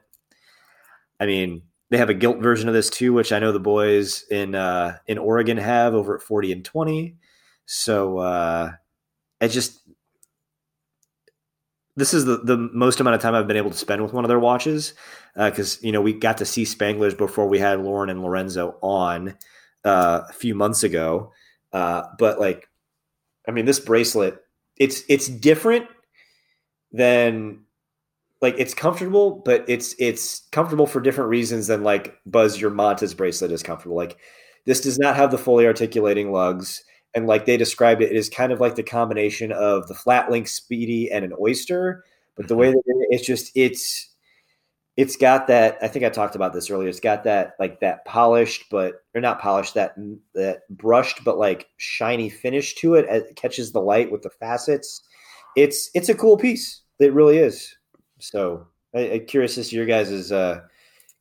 I mean, they have a gilt version of this too, which I know the boys in uh, in Oregon have over at 40 and 20. So uh, it just this is the, the most amount of time I've been able to spend with one of their watches because you know we got to see Spanglers before we had Lauren and Lorenzo on uh, a few months ago. Uh, but like, I mean, this bracelet it's it's different than like it's comfortable, but it's it's comfortable for different reasons than like Buzz your Monta's bracelet is comfortable. Like this does not have the fully articulating lugs. And like they described it, it is kind of like the combination of the flat link speedy and an oyster. But the way that it, it's just it's it's got that. I think I talked about this earlier. It's got that like that polished, but or not polished that that brushed, but like shiny finish to it. It catches the light with the facets. It's it's a cool piece. It really is. So I, I'm curious as to your guys' uh,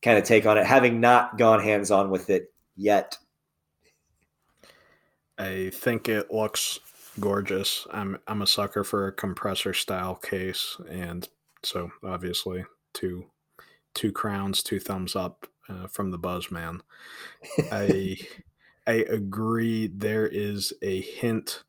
kind of take on it, having not gone hands on with it yet. I think it looks gorgeous. I'm I'm a sucker for a compressor style case, and so obviously two two crowns, two thumbs up uh, from the Buzzman. I I agree. There is a hint.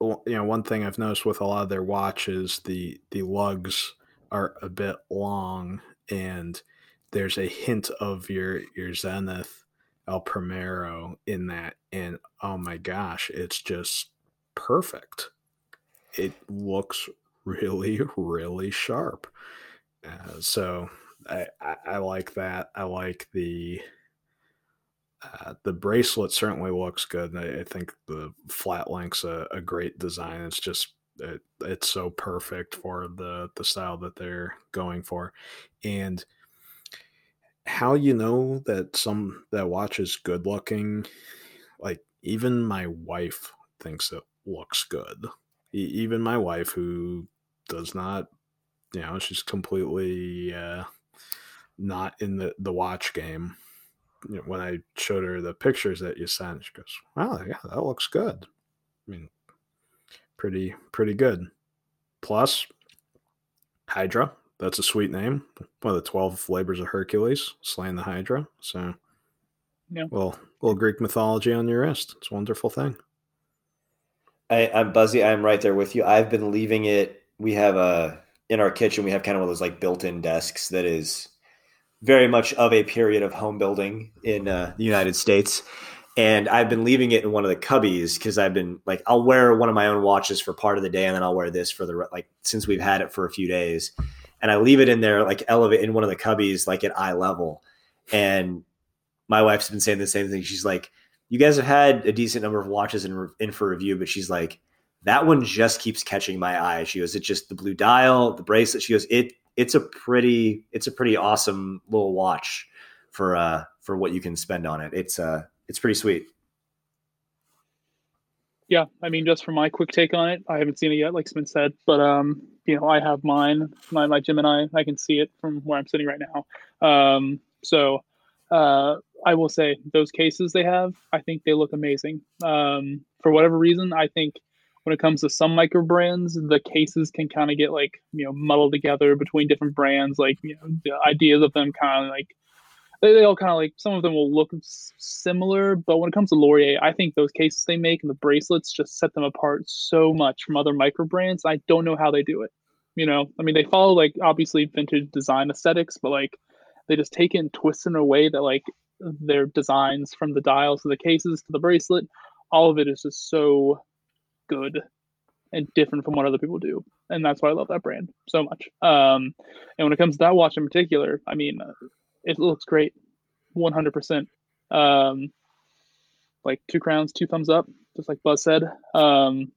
You know, one thing I've noticed with a lot of their watches, the the lugs are a bit long, and there's a hint of your your Zenith El Primero in that, and oh my gosh, it's just perfect. It looks really, [laughs] really sharp. Uh, so I, I, I like that. I like the uh, the bracelet certainly looks good. I, I think the flat link's a, a great design. It's just it, it's so perfect for the the style that they're going for, and how you know that some that watch is good looking like even my wife thinks it looks good. E- even my wife who does not you know she's completely uh not in the the watch game. You know, when i showed her the pictures that you sent she goes wow yeah that looks good. I mean pretty pretty good. Plus hydra that's a sweet name. One of the twelve labors of Hercules, slaying the Hydra. So, Yeah. well, little Greek mythology on your wrist. It's a wonderful thing. I, I'm Buzzy. I'm right there with you. I've been leaving it. We have a in our kitchen we have kind of one of those like built-in desks that is very much of a period of home building in uh, the United States. And I've been leaving it in one of the cubbies because I've been like, I'll wear one of my own watches for part of the day, and then I'll wear this for the like since we've had it for a few days, and I leave it in there like elevate in one of the cubbies like at eye level. And my wife's been saying the same thing. She's like, "You guys have had a decent number of watches in, in for review, but she's like, that one just keeps catching my eye." She goes, "It's just the blue dial, the bracelet." She goes, "It it's a pretty it's a pretty awesome little watch for uh for what you can spend on it. It's uh it's pretty sweet. Yeah, I mean, just for my quick take on it, I haven't seen it yet, like Smith said, but um, you know, I have mine, my my Gemini. I can see it from where I'm sitting right now. Um, so uh, I will say those cases they have, I think they look amazing. Um, for whatever reason, I think when it comes to some micro brands, the cases can kind of get like you know muddled together between different brands. Like you know, the ideas of them kind of like they, they all kind of like some of them will look similar, but when it comes to Lorier, I think those cases they make and the bracelets just set them apart so much from other micro brands. I don't know how they do it. You know, I mean, they follow like obviously vintage design aesthetics, but like they just take it and twist it in a way that like their designs from the dials to the cases to the bracelet, all of it is just so good and different from what other people do. And that's why I love that brand so much. Um, and when it comes to that watch in particular, I mean, it looks great, 100%. Um, like two crowns, two thumbs up, just like Buzz said. Um,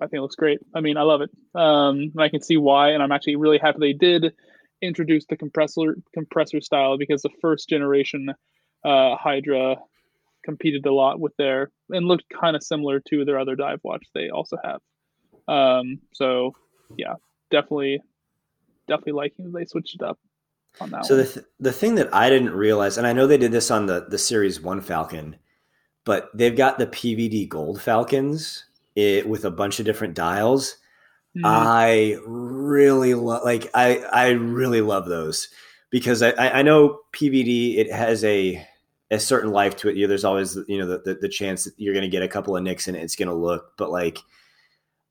I think it looks great. I mean, I love it. Um, I can see why, and I'm actually really happy they did introduce the compressor compressor style because the first generation uh, Hydra competed a lot with their and looked kind of similar to their other dive watch they also have. Um, so yeah, definitely, definitely liking that they switched it up on that. So one. the th- the thing that I didn't realize, and I know they did this on the the Series One Falcon, but they've got the PVD Gold Falcons it, with a bunch of different dials. Mm. I really love, like I I really love those because I I know PVD it has a a certain life to it. You know, there's always you know the, the, the chance that you're going to get a couple of nicks and it's going to look, but like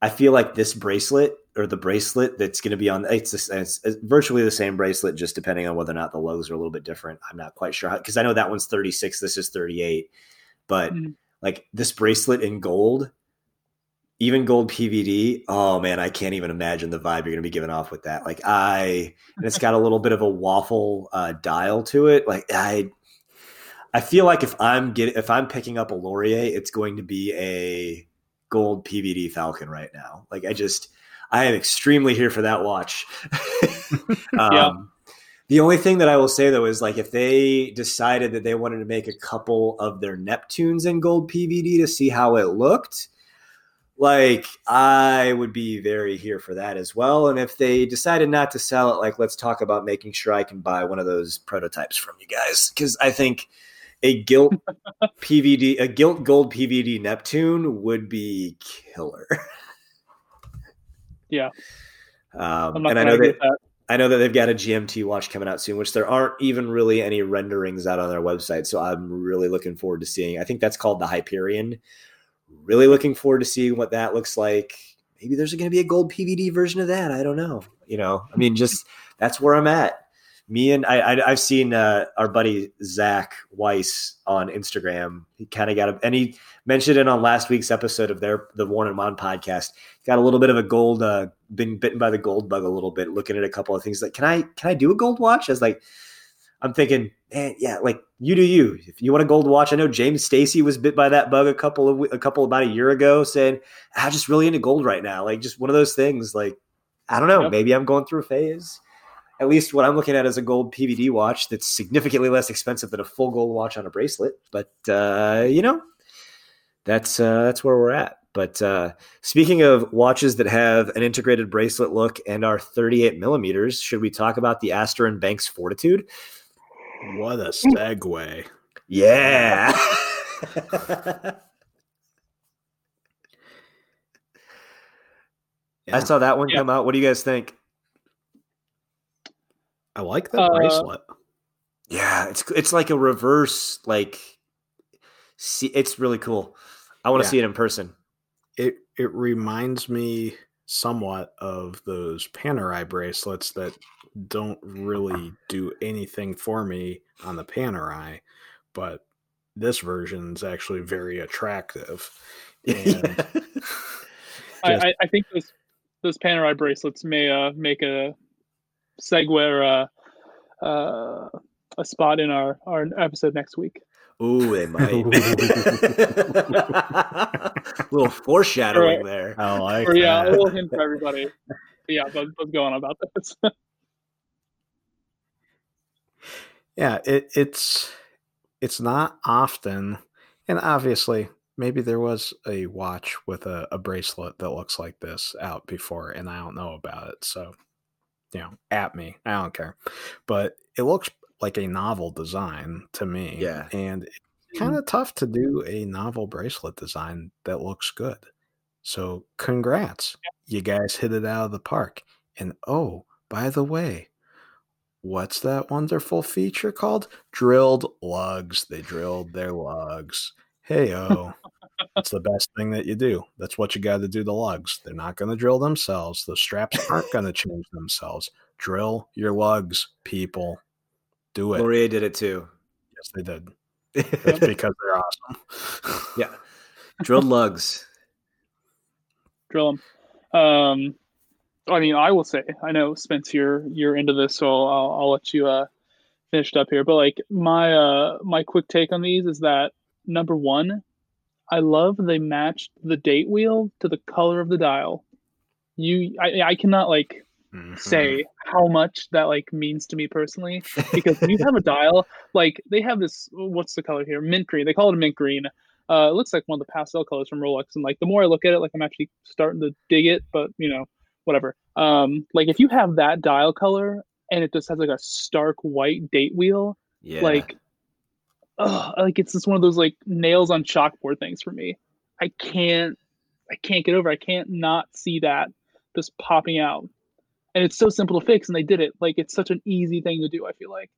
I feel like this bracelet or the bracelet that's going to be on it's, it's, it's, virtually the same bracelet, just depending on whether or not the logos are a little bit different. I'm not quite sure because I know that one's 36, this is 38, but mm. like this bracelet in gold, even gold PVD. Oh man, I can't even imagine the vibe you're going to be giving off with that. Like I, and it's got a little bit of a waffle uh, dial to it. Like I, I feel like if I'm getting if I'm picking up a Lorier, it's going to be a gold PVD Falcon right now. Like I just I am extremely here for that watch. [laughs] um, yeah. The only thing that I will say though is like if they decided that they wanted to make a couple of their Neptunes in gold PVD to see how it looked, like I would be very here for that as well. And if they decided not to sell it, like let's talk about making sure I can buy one of those prototypes from you guys because I think a gilt [laughs] PVD, a gilt gold PVD Neptune would be killer. [laughs] yeah. Um, and I know that, that, I know that they've got a GMT watch coming out soon, which there aren't even really any renderings out on their website. So I'm really looking forward to seeing. I think that's called the Hyperion. Really looking forward to seeing what that looks like. Maybe there's going to be a gold PVD version of that. I don't know. You know, I mean, just that's where I'm at me and I, I have seen uh, our buddy Zach Weiss on Instagram. He kind of got a, and he mentioned it on last week's episode of their the Worn and Wound podcast. Got a little bit of a gold, uh, been bitten by the gold bug a little bit. Looking at a couple of things like, can I can I do a gold watch? I was like, I'm thinking, man, yeah, like you do you. If you want a gold watch, I know James Stacey was bit by that bug a couple of a couple about a year ago, saying I'm just really into gold right now. Like just one of those things. Like I don't know, yep. maybe I'm going through a phase at least what I'm looking at is a gold PVD watch that's significantly less expensive than a full gold watch on a bracelet. But uh, you know, that's uh, that's where we're at. But uh, speaking of watches that have an integrated bracelet look and are 38 millimeters, should we talk about the Astor and Banks Fortitude? What a segue! Yeah. [laughs] I saw that one yeah. come out. What do you guys think? I like that uh, bracelet. Yeah, it's it's like a reverse like see it's really cool. I want to yeah. see it in person. It it reminds me somewhat of those Panerai bracelets that don't really do anything for me on the Panerai, but this version is actually very attractive. And [laughs] I, I, think those those Panerai bracelets may uh, make a segue or uh, uh, a spot in our, our episode next week. Ooh, they [laughs] might. a [laughs] little foreshadowing there. I like or, yeah, that. a little hint [laughs] for everybody. But yeah, what, what's going on about this? yeah, it, it's it's not often, and obviously, maybe there was a watch with a, a bracelet that looks like this out before, and I don't know about it. So, you know, at me, I don't care. But it looks like a novel design to me. Yeah. and it's hmm. kind of tough to do a novel bracelet design that looks good. So, congrats, you guys hit it out of the park. And oh, by the way, what's that wonderful feature called? Drilled lugs. They drilled their lugs. Hey, oh, That's the best thing that you do. That's what you got to do to lugs. They're not going to drill themselves. The straps aren't going to change themselves. Drill your lugs, people. Do it. Lorier did it too. Yes, they did. [laughs] It's because they're awesome. yeah. Drilled lugs. Drill them. Um, I mean, I will say, I know Spence, you're you're into this, so I'll, I'll let you uh, finish it up here. But like my uh, my quick take on these is that number one, I love they matched the date wheel to the color of the dial. You, I, I cannot like Mhm. say how much that like means to me personally because when you have a dial like they have this what's the color here? Mint green. They call it a mint green. Uh it looks like one of the pastel colors from rolex and like the more i look at it like i'm actually starting to dig it but you know whatever. Um like if you have that dial color and it just has like a stark white date wheel Yeah. like ugh, like it's just one of those like nails on chalkboard things for me. I can't i can't get over i can't not see that just popping out and it's so simple to fix and they did it. Like it's such an easy thing to do i feel like.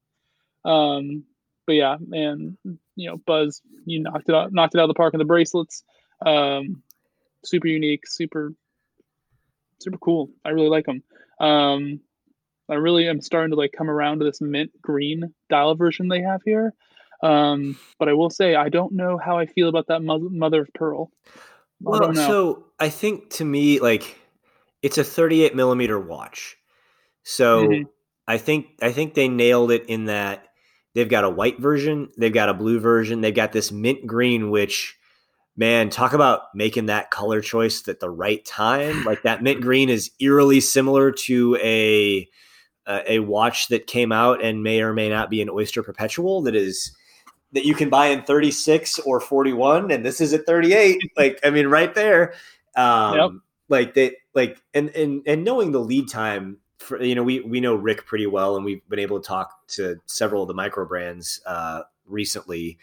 Um but yeah man you know buzz you knocked it out knocked it out of the park in the bracelets. Um super unique super super cool. I really like them um i really am starting to like come around to this mint green dial version they have here. Um but i will say i don't know how i feel about that mo- mother of pearl. Well, so I think to me, like, it's a 38 millimeter watch. So Mhm. I think I think they nailed it in that they've got a white version, they've got a blue version, they've got this mint green, which man, talk about making that color choice at the right time. Like that mint [laughs] green is eerily similar to a a, a watch that came out and may or may not be an Oyster Perpetual that is that you can buy in 36 or 41 and this is at 38 [laughs] like i mean right there um Yep. like they like and and and knowing the lead time for you know we we know rick pretty well and we've been able to talk to several of the micro brands uh recently.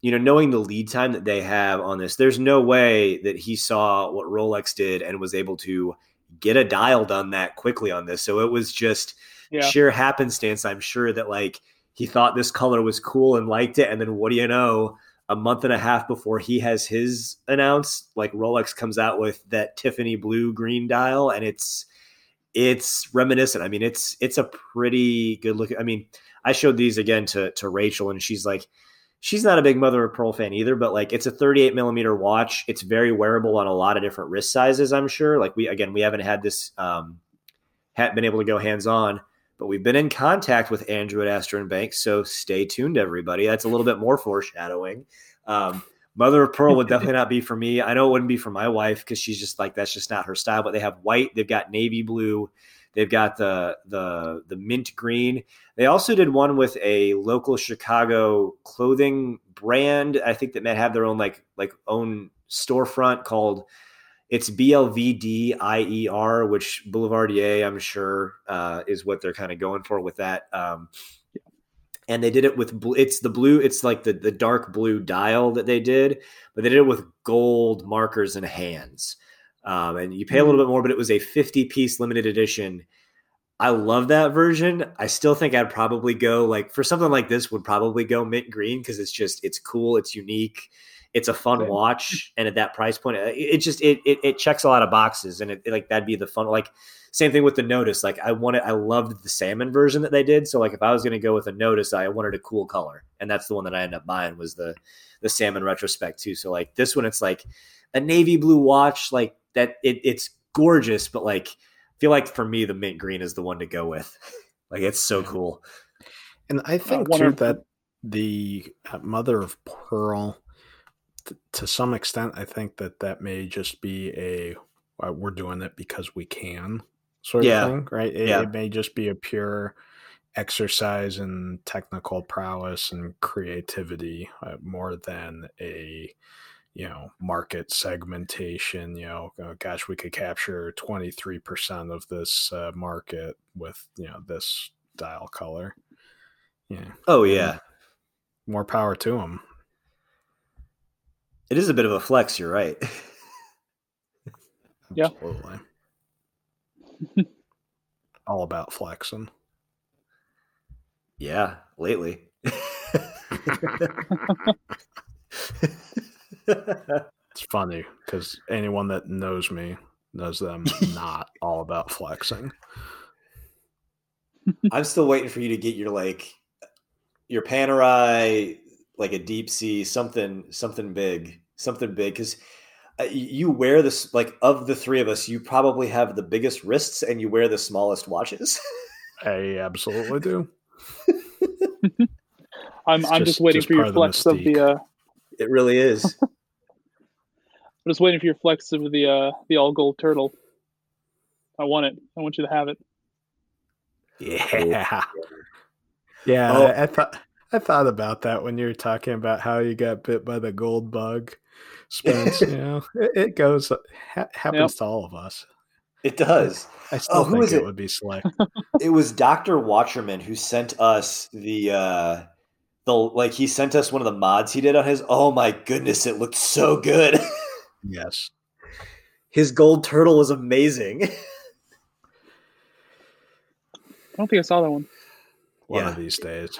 You know knowing the lead time that they have on this there's no way that he saw what rolex did and was able to get a dial done that quickly on this. So it was just yeah. sheer happenstance i'm sure that like he thought this color was cool and liked it and then what do you know a month and a half before he has his announced like rolex comes out with that tiffany blue green dial and it's it's reminiscent. I mean it's it's a pretty good look i mean i showed these again to to rachel and she's like she's not a big mother of pearl fan either but like it's a 38 millimeter watch. It's very wearable on a lot of different wrist sizes i'm sure. Like we again we haven't had this um hadn't been able to go hands on but we've been in contact with Andrew at Astor and Bank, so stay tuned, everybody. That's a little bit more foreshadowing. Um, Mother of Pearl would definitely not be for me. I know it wouldn't be for my wife because she's just like that's just not her style. But they have white, they've got navy blue, they've got the the the mint green. They also did one with a local Chicago clothing brand. I think that might have their own like like own storefront called it's BLVDIER, which Boulevardier, I'm sure, uh, is what they're kind of going for with that. Um, and they did it with bl- it's the blue, it's like the the dark blue dial that they did, but they did it with gold markers and hands. Um, and you pay a little bit more, but it was a 50 piece limited edition. I love that version. I still think I'd probably go like for something like this would probably go mint green because it's just it's cool, it's unique it's a fun watch, [laughs] and at that price point, it, it just it, it it checks a lot of boxes, and it, it like that'd be the fun like. Same thing with the Nodus. Like I wanted, I loved the salmon version that they did. So like if I was going to go with a Nodus, I wanted a cool color, and that's the one that I ended up buying was the the salmon retrospect too. So like this one, it's like a navy blue watch, like that. It, it's gorgeous, but like I feel like for me, the mint green is the one to go with. [laughs] like it's so cool. And I think uh, too that the uh, mother of pearl, t- to some extent, I think that that may just be a uh, we're doing it because we can sort yeah. of thing, right? It, yeah. it may just be a pure exercise in technical prowess and creativity uh, more than a you know market segmentation you know oh, gosh we could capture 23% of this uh, market with you know this dial color yeah oh yeah more power to them it is a bit of a flex you're right [laughs] Absolutely. [laughs] all about flexing yeah, lately. [laughs] it's funny because anyone that knows me knows that I'm not all about flexing. I'm still waiting for you to get your like your Panerai, like a deep sea, something something big, something big because uh, you wear this like of the three of us, you probably have the biggest wrists and you wear the smallest watches. I absolutely do. [laughs] [laughs] I'm I'm just, just waiting just for your flex of the. Uh... It really is. [laughs] I'm just waiting for your flex of the uh, the all gold turtle. I want it. I want you to have it. Yeah. Yeah, oh. I, I thought I thought about that when you were talking about how you got bit by the gold bug, Spence. you know, [laughs] it, it goes ha- happens yep. to all of us. It does. I still oh, think it, it, would be slick. [laughs] it was Dr. Watcherman who sent us the uh the like he sent us one of the mods he did on his oh my goodness, it looked so good. [laughs] yes. His gold turtle was amazing. I don't think I saw that one. One yeah. of these days.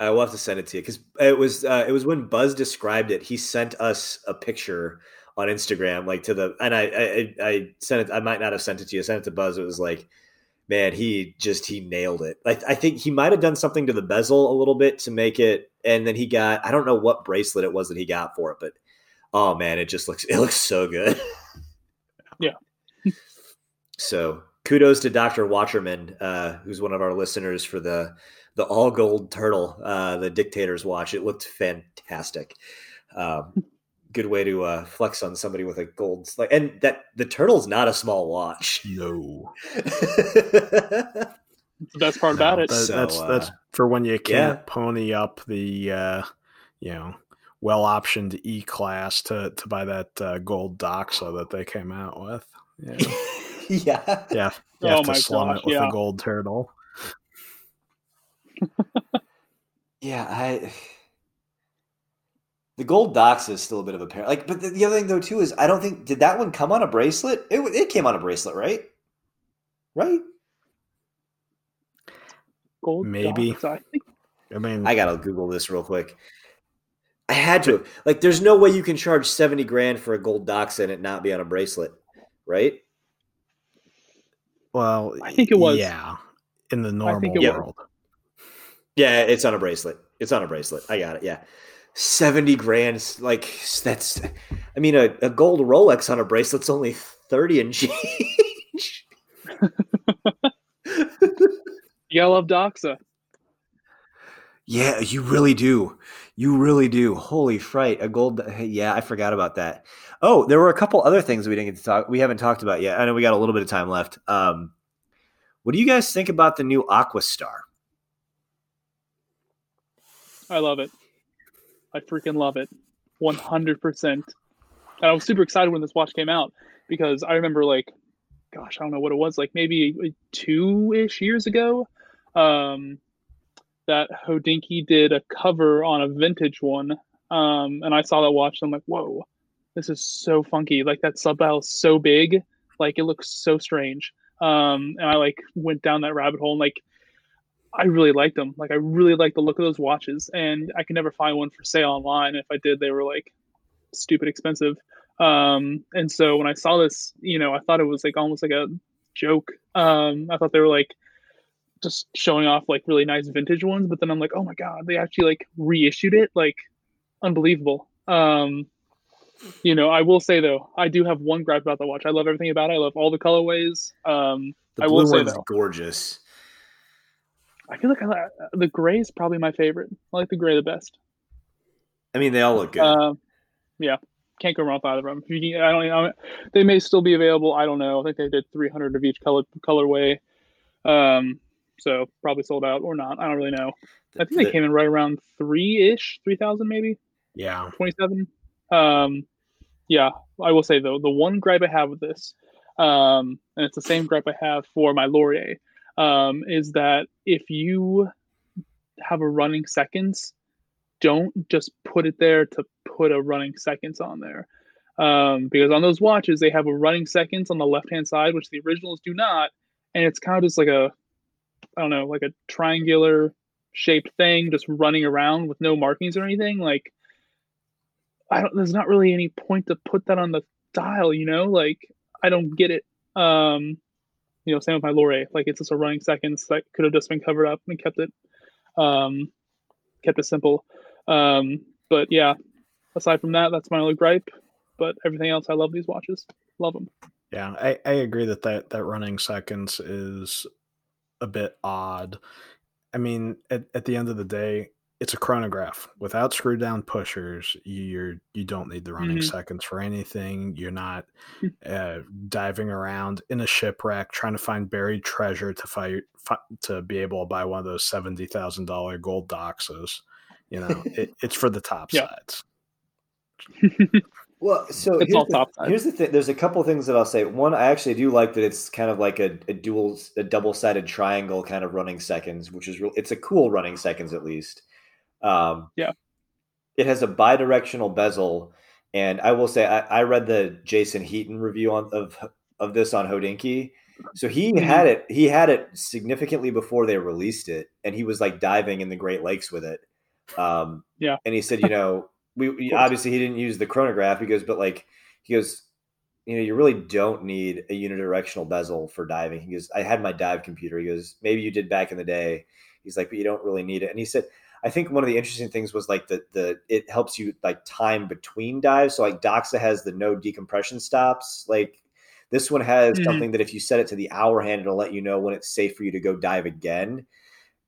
I will have to send it to you because it was uh, it was when Buzz described it. He sent us a picture on Instagram, like to the and I, I I sent it. I might not have sent it to you. I sent it to Buzz. It was like, man, he just he nailed it. I, I think he might have done something to the bezel a little bit to make it, and then he got I don't know what bracelet it was that he got for it, but oh man, it just looks it looks so good. [laughs] Yeah. so kudos to Dr. Watcherman, uh, who's one of our listeners for the the all gold turtle, uh, the dictator's watch. It looked fantastic. Um, good way to uh, flex on somebody with a gold like and that the turtle's not a small watch no the best part no, about it that, so, that's uh, that's for when you can't yeah. pony up the uh you know well optioned e class to to buy that uh, gold doxa that they came out with yeah yeah [laughs] yeah you oh have to slum gosh, it with yeah. a gold turtle yeah i the gold dox is still a bit of a pair. Like, but the, the, other thing though too is I don't think did that one come on a bracelet? It it came on a bracelet, right? Right? Gold maybe. Dox, I, I mean, I gotta Google this real quick. I had to. Like, there's no way you can charge seventy grand for a gold dox and it not be on a bracelet, right? Well, I think it was. Yeah, in the normal world. Yeah, it's on a bracelet. It's on a bracelet. I got it. Yeah. 70 grand like that's i mean a, a gold rolex on a bracelet's only 30 and change [laughs] you love doxa yeah you really do you really do holy fright a gold yeah i forgot about that oh there were a couple other things we didn't get to talk we haven't talked about yet i know we got a little bit of time left um what do you guys think about the new aquastar i love it I freaking love it. 100%. And I was super excited when this watch came out because I remember, like, gosh, I don't know what it was, like maybe two ish years ago, um, that Hodinkee did a cover on a vintage one. Um, and I saw that watch and I'm like, whoa, this is so funky. Like, that sub dial is so big. Like, it looks so strange. Um, and I like went down that rabbit hole and like I really liked them. Like I really like the look of those watches, and I can never find one for sale online. If I did, they were like stupid expensive. Um, and so when I saw this, you know, I thought it was like almost like a joke. Um, I thought they were like just showing off like really nice vintage ones, but then I'm like, oh my god, they actually like reissued it, like unbelievable. Um, you know, I will say though, I do have one gripe about the watch. I love everything about it. I love all the colorways. Um, The I blue will say one's though, gorgeous. I feel like I, the gray is probably my favorite. I like the gray the best. I mean, they all look good. Um, yeah, can't go wrong with either of them. If you can- I don't, I They may still be available. I don't know. I think they did 300 of each color colorway. Um, so probably sold out or not. I don't really know. I think they came in right around three ish, three thousand maybe, Yeah. twenty seven. Um, yeah, I will say though, the one gripe I have with this, um, and it's the same gripe I have for my Laurier, um, is that if you have a running seconds, don't just put it there to put a running seconds on there. Um, because on those watches, they have a running seconds on the left hand side, which the originals do not. And it's kind of just like a, I don't know, like a triangular shaped thing just running around with no markings or anything. Like, I don't, there's not really any point to put that on the dial, you know? Like, I don't get it. Um, you know, same with my Lore. Like, it's just a running seconds that could have just been covered up and kept it, um, kept it simple. Um, but yeah, aside from that, that's my only gripe. But everything else, I love these watches. Love them. Yeah, I, I agree that, that that running seconds is a bit odd. I mean, at, at the end of the day, it's a chronograph. Without screw down pushers, you're you don't need the running Mhm. seconds for anything. You're not uh, diving around in a shipwreck trying to find buried treasure to fight fi- to be able to buy one of those seventy thousand dollar gold doxes. You know, it, [laughs] it's for the top Yeah. sides. [laughs] Well, so It's here's, all the, top side. here's the thing. There's a couple things that I'll say. One, I actually do like that it's kind of like a, a dual, a double sided triangle kind of running seconds, which is real. It's a cool running seconds at least. Um, Yeah. It has a bidirectional bezel, and I will say I, I read the Jason Heaton review on of of this on Hodinkee. So he Mhm. had it. He had it significantly before they released it, and he was like diving in the Great Lakes with it. Um, Yeah. And he said, you know, [laughs] we obviously he didn't use the chronograph. He goes, but like he goes, you know, you really don't need a unidirectional bezel for diving. He goes, I had my dive computer. He goes, maybe you did back in the day. He's like, but you don't really need it. And he said, I think one of the interesting things was like the the it helps you like time between dives. So like Doxa has the no decompression stops. Like this one has Mhm. something that if you set it to the hour hand, it'll let you know when it's safe for you to go dive again.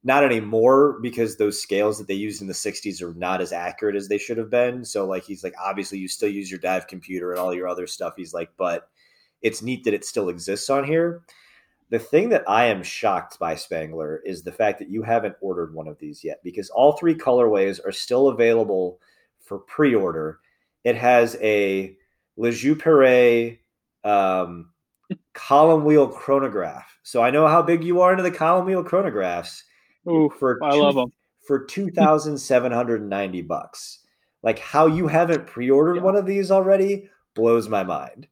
Not anymore because those scales that they used in the 60s are not as accurate as they should have been. So like he's like, obviously you still use your dive computer and all your other stuff. He's like, but it's neat that it still exists on here. The thing that I am shocked by Spangler is the fact that you haven't ordered one of these yet because all three colorways are still available for pre-order. It has a La Joux-Perret um, [laughs] column wheel chronograph. So I know how big you are into the column wheel chronographs. Ooh, for I two- love them. for two thousand seven hundred and ninety bucks. Like how you haven't pre-ordered Yeah. one of these already blows my mind.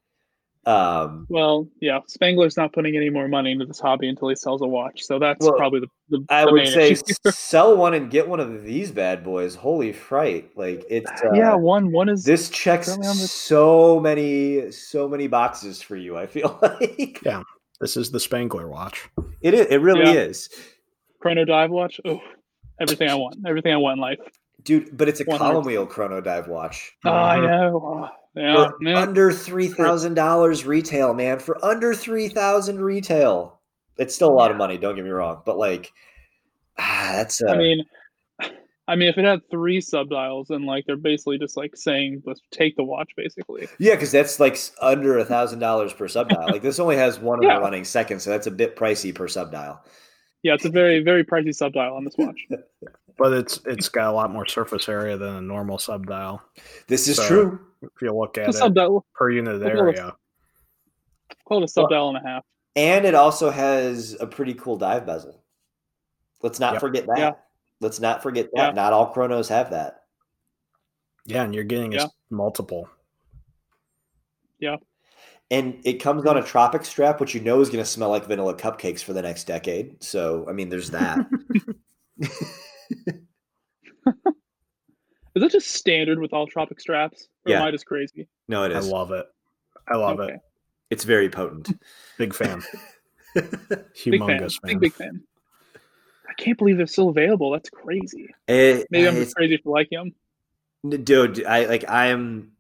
Um, Well, yeah, Spangler's not putting any more money into this hobby until he sells a watch. So that's Well, probably the, the, I the would say [laughs] sell one and get one of these bad boys. Holy fright! Like it's uh, yeah, one one is This checks currently on the- so many so many boxes for you. I feel [laughs] like Yeah. This is the Spangler watch. it is. It really Yeah. is, Chrono Dive watch. Oh, everything I want. Everything I want in life. dude. But it's a 100%. column wheel chrono dive watch. Oh, I Mhm. know. Yeah, for yeah. under three thousand dollars retail, man. For under three thousand retail, it's still a lot of money. Don't get me wrong, but like, ah, that's. Uh, I mean, [sighs] I mean, if it had three subdials and like they're basically just like saying, "Let's take the watch," basically. yeah, because that's like under a thousand dollars per subdial. like this only has one of [laughs] Yeah. the running seconds, so that's a bit pricey per subdial. Yeah, it's a very very pricey subdial on this watch. [laughs] But it's it's got a lot more surface area than a normal subdial. This is So- true. If you look at It's a it subdial. per unit Well, area. Call it a subdial and a half. And it also has a pretty cool dive bezel. Let's not Yep. forget that. Yeah. Let's not forget that. Yeah. Not all chronos have that. Yeah, and you're getting multiple. Yeah. is multiple. And it comes on a tropic strap, which you know is going to smell like vanilla cupcakes for the next decade. So, I mean, there's that. [laughs] that just standard with all tropic straps? Or Yeah. am I just crazy? No, it I love it. I love Okay. it. It's very potent. [laughs] Big fan. [laughs] Big fan. Humongous Big fan. big fan. I can't believe they're still available. That's crazy. It- Maybe I'm just crazy for liking them. dude i like i'm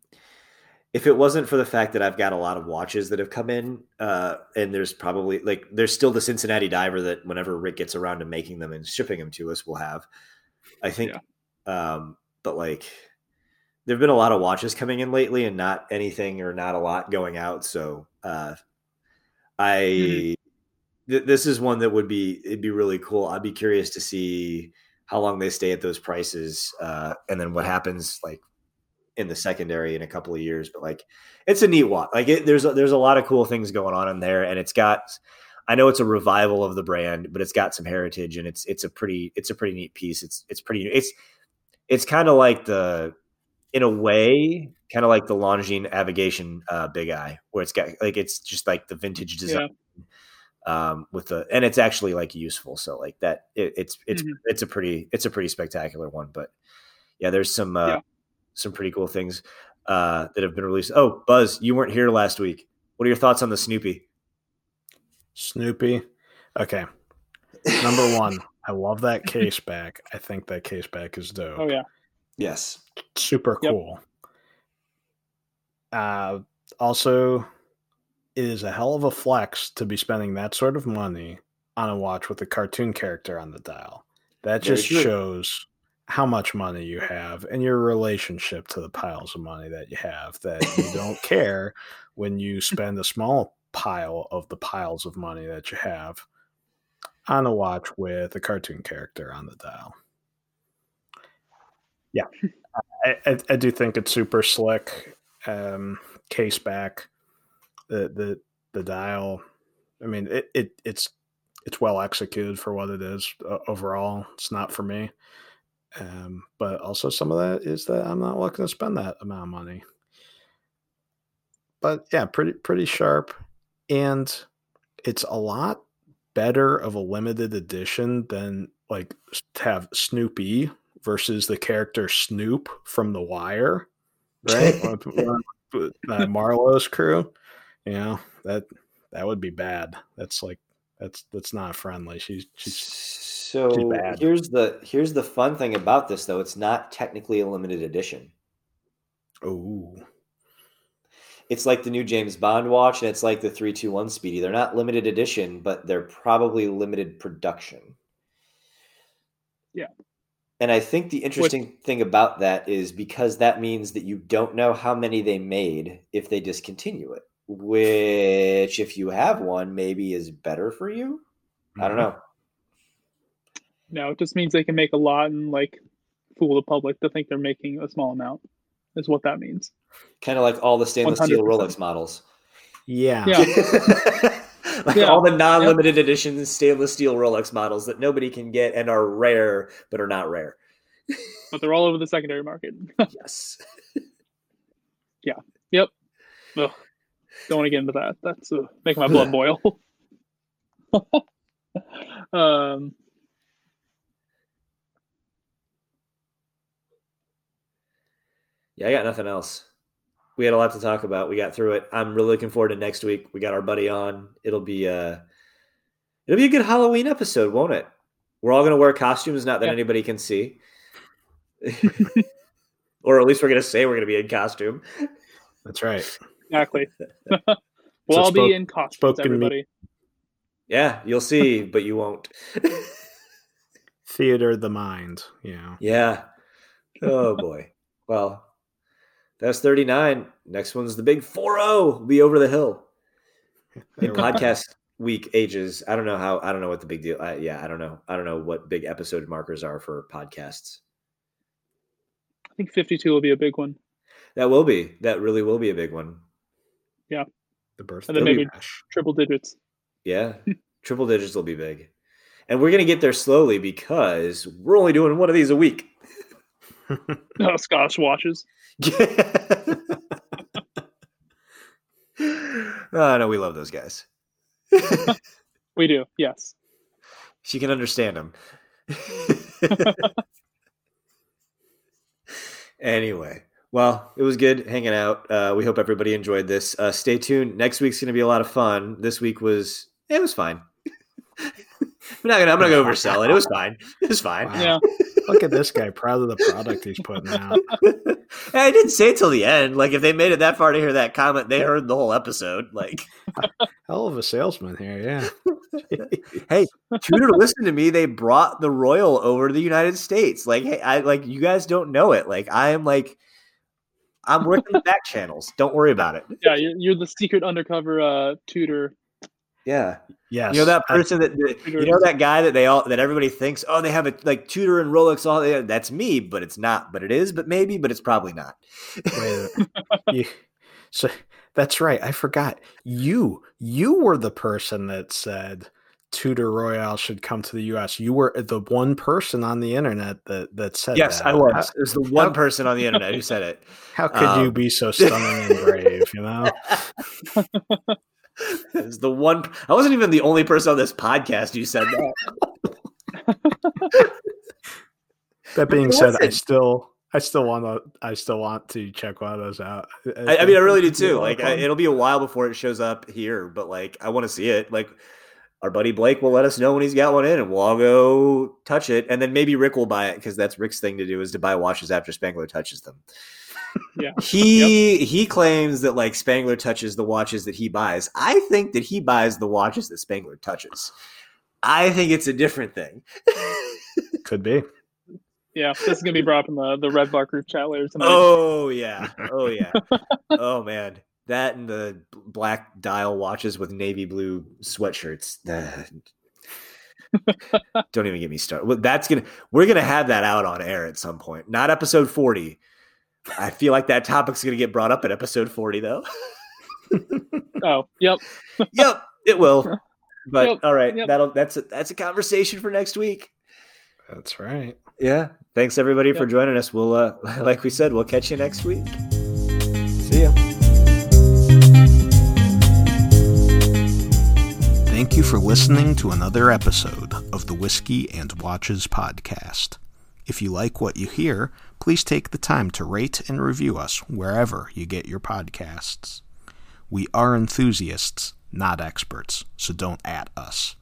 if it wasn't for the fact that i've got a lot of watches that have come in uh and there's probably like there's still the cincinnati diver that whenever rick gets around to making them and shipping them to us we'll have i think um but like there have been a lot of watches coming in lately and not anything or not a lot going out so uh i Mhm. th- this is one that would be it'd be really cool i'd be curious to see how long they stay at those prices uh and then what happens like in the secondary in a couple of years but like it's a neat watch like it, there's a, there's a lot of cool things going on in there and it's got i know it's a revival of the brand but it's got some heritage and it's it's a pretty it's a pretty neat piece it's it's pretty it's it's kind of like the in a way kind of like the Longines Avigation uh, Big Eye where it's got like it's just like the vintage design um with the and it's actually like useful so like that it, it's it's Mhm. it's a pretty it's a pretty spectacular one but yeah there's some uh Yeah. some pretty cool things uh that have been released oh buzz you weren't here last week what are your thoughts on the snoopy Snoopy. Okay. Number one, I love that [laughs] case back. I think that case back is dope. Oh yeah. yes Super Yep. cool. Uh, also, it is a hell of a flex to be spending that sort of money on a watch with a cartoon character on the dial. That Very just true. shows how much money you have and your relationship to the piles of money that you have. That you [laughs] don't care when you spend a small pile of the piles of money that you have on a watch with a cartoon character on the dial. Yeah, I, I, I do think it's super slick. Um, case back, the the the dial. I mean, it, it it's it's well executed for what it is. Uh, overall, it's not for me. Um, but also some of that is that I'm not looking to spend that amount of money. But yeah, pretty pretty sharp, and it's a lot better of a limited edition than like to have Snoopy versus the character Snoop from The Wire, right? [laughs] uh, Marlo's crew, you know that that would be bad. That's like that's that's not friendly. She's she's so she's bad. here's the here's the fun thing about this though it's not technically a limited edition oh it's like the new James Bond watch and it's like the 321 Speedy. They're not limited edition, but they're probably limited production. Yeah. And I think the interesting thing about that is because that means that you don't know how many they made if they discontinue it, which if you have one maybe is better for you. I don't mm-hmm. know. No, it just means they can make a lot and like fool the public to think they're making a small amount. Is what that means. Kind of like all the stainless steel 100%. Rolex models. Yeah. Yeah. [laughs] like Yeah. all the non-limited edition stainless steel Rolex models that nobody can get and are rare but are not rare. But they're all over the secondary market. [laughs] Yes. [laughs] Yeah. Yep. Ugh. Don't want to get into that. That's uh, making my blood boil. um, Yeah, I got nothing else. We had a lot to talk about. We got through it. I'm really looking forward to next week. We got our buddy on. It'll be uh it'll be a good Halloween episode, won't it? We're all gonna wear costumes, not that Yeah. anybody can see. [laughs] [laughs] or at least we're gonna say we're gonna be in costume. That's right. exactly. [laughs] we'll So all spoke- be in costumes, spoken me- everybody. Yeah, you'll see, but you won't. Theater the mind. Yeah. yeah. Oh boy. Well, that's 39. Next one's the big 4 0. Be over the hill. [laughs] in podcast week ages i don't know how i don't know what the big deal I, yeah i don't know i don't know what big episode markers are for podcasts I think 52 will be a big one. that will be that really will be a big one Yeah. The birthday And then maybe- bash. Triple digits. yeah [laughs] triple digits will be big and we're gonna get there slowly because we're only doing one of these a week [laughs] Oh, Scottish watches. [laughs] oh no we love those guys [laughs] We do. Yes. she can understand them [laughs] anyway, well, it was good hanging out. Uh, we hope everybody enjoyed this. Uh, stay tuned. Next week's going to be a lot of fun. This week was it was fine. I'm not gonna I'm not gonna oversell it. It was fine. It was fine. Wow. Yeah. Look at this guy, proud of the product he's putting out. [laughs] I didn't say it till the end. Like if they made it that far to hear that comment, they heard the whole episode. Like, [laughs] Hell of a salesman here, yeah. [laughs] hey, true to listen to me, they brought the royal over to the United States. Like, hey, I like you guys don't know it. Like, I am like, I'm working the back channels. Don't worry about it. Yeah, you're, you're the secret undercover uh, tutor. Yeah, Yes. you know that person that that- you know that guy that they all that everybody thinks oh they have a like Tudor and Rolex all yeah, that's me but it's not but it is but maybe but it's probably not. Wait, [laughs] you, so that's right. I forgot. You you were the person that said Tudor Royal should come to the U.S. You were the one person on the internet that that said yes, that. I was. How, There's the one how- person on the internet who said it. how could you Um, be so [laughs] stunning and brave? You know. [laughs] It's the one. I wasn't even the only person on this podcast who said that. [laughs] That being said, I still I still want to I still want to check one of those out. I, I mean, I really do think it'd be a too. Like, I, it'll be a while before it shows up here, but like, I want to see it. Like, our buddy Blake will let us know when he's got one in, and we'll all go touch it, and then maybe Rick will buy it because that's Rick's thing to do is to buy watches after Spangler touches them. Yeah. [laughs] He he claims that like Spangler touches the watches that he buys. I think that he buys the watches that Spangler touches. I think it's a different thing. [laughs] could be. Yeah, this is gonna be brought up in the the Red Bar group chat later tonight. Oh yeah. Oh yeah. [laughs] oh man. That and the black dial watches with navy blue sweatshirts. Don't even get me started. Well, that's gonna we're gonna have that out on air at some point. Not episode 40. I feel like that topic's gonna get brought up at episode 40 though. [laughs] Oh, yep. [laughs] yep, it will. But Yep, all right, yep. that'll that's a, that's a conversation for next week. That's right. Yeah. Thanks everybody for joining us. We'll uh [laughs] like we said, we'll catch you next week. See ya. Thank you for listening to another episode of the Whiskey and Watches podcast. If you like what you hear, please take the time to rate and review us wherever you get your podcasts. We are enthusiasts, not experts, so don't at us.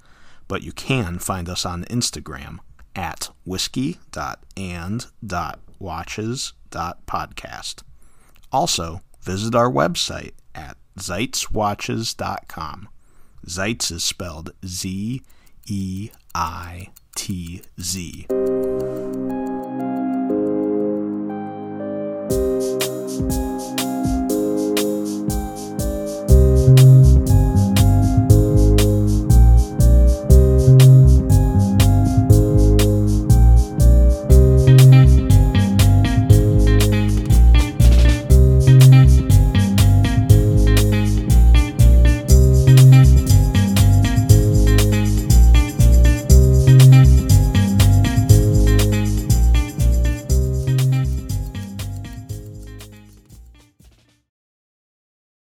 But you can find us on Instagram at whiskey.and.watches.podcast. Also, visit our website at zeitzwatches.com. Zeitz is spelled Z E I T Z. Bye.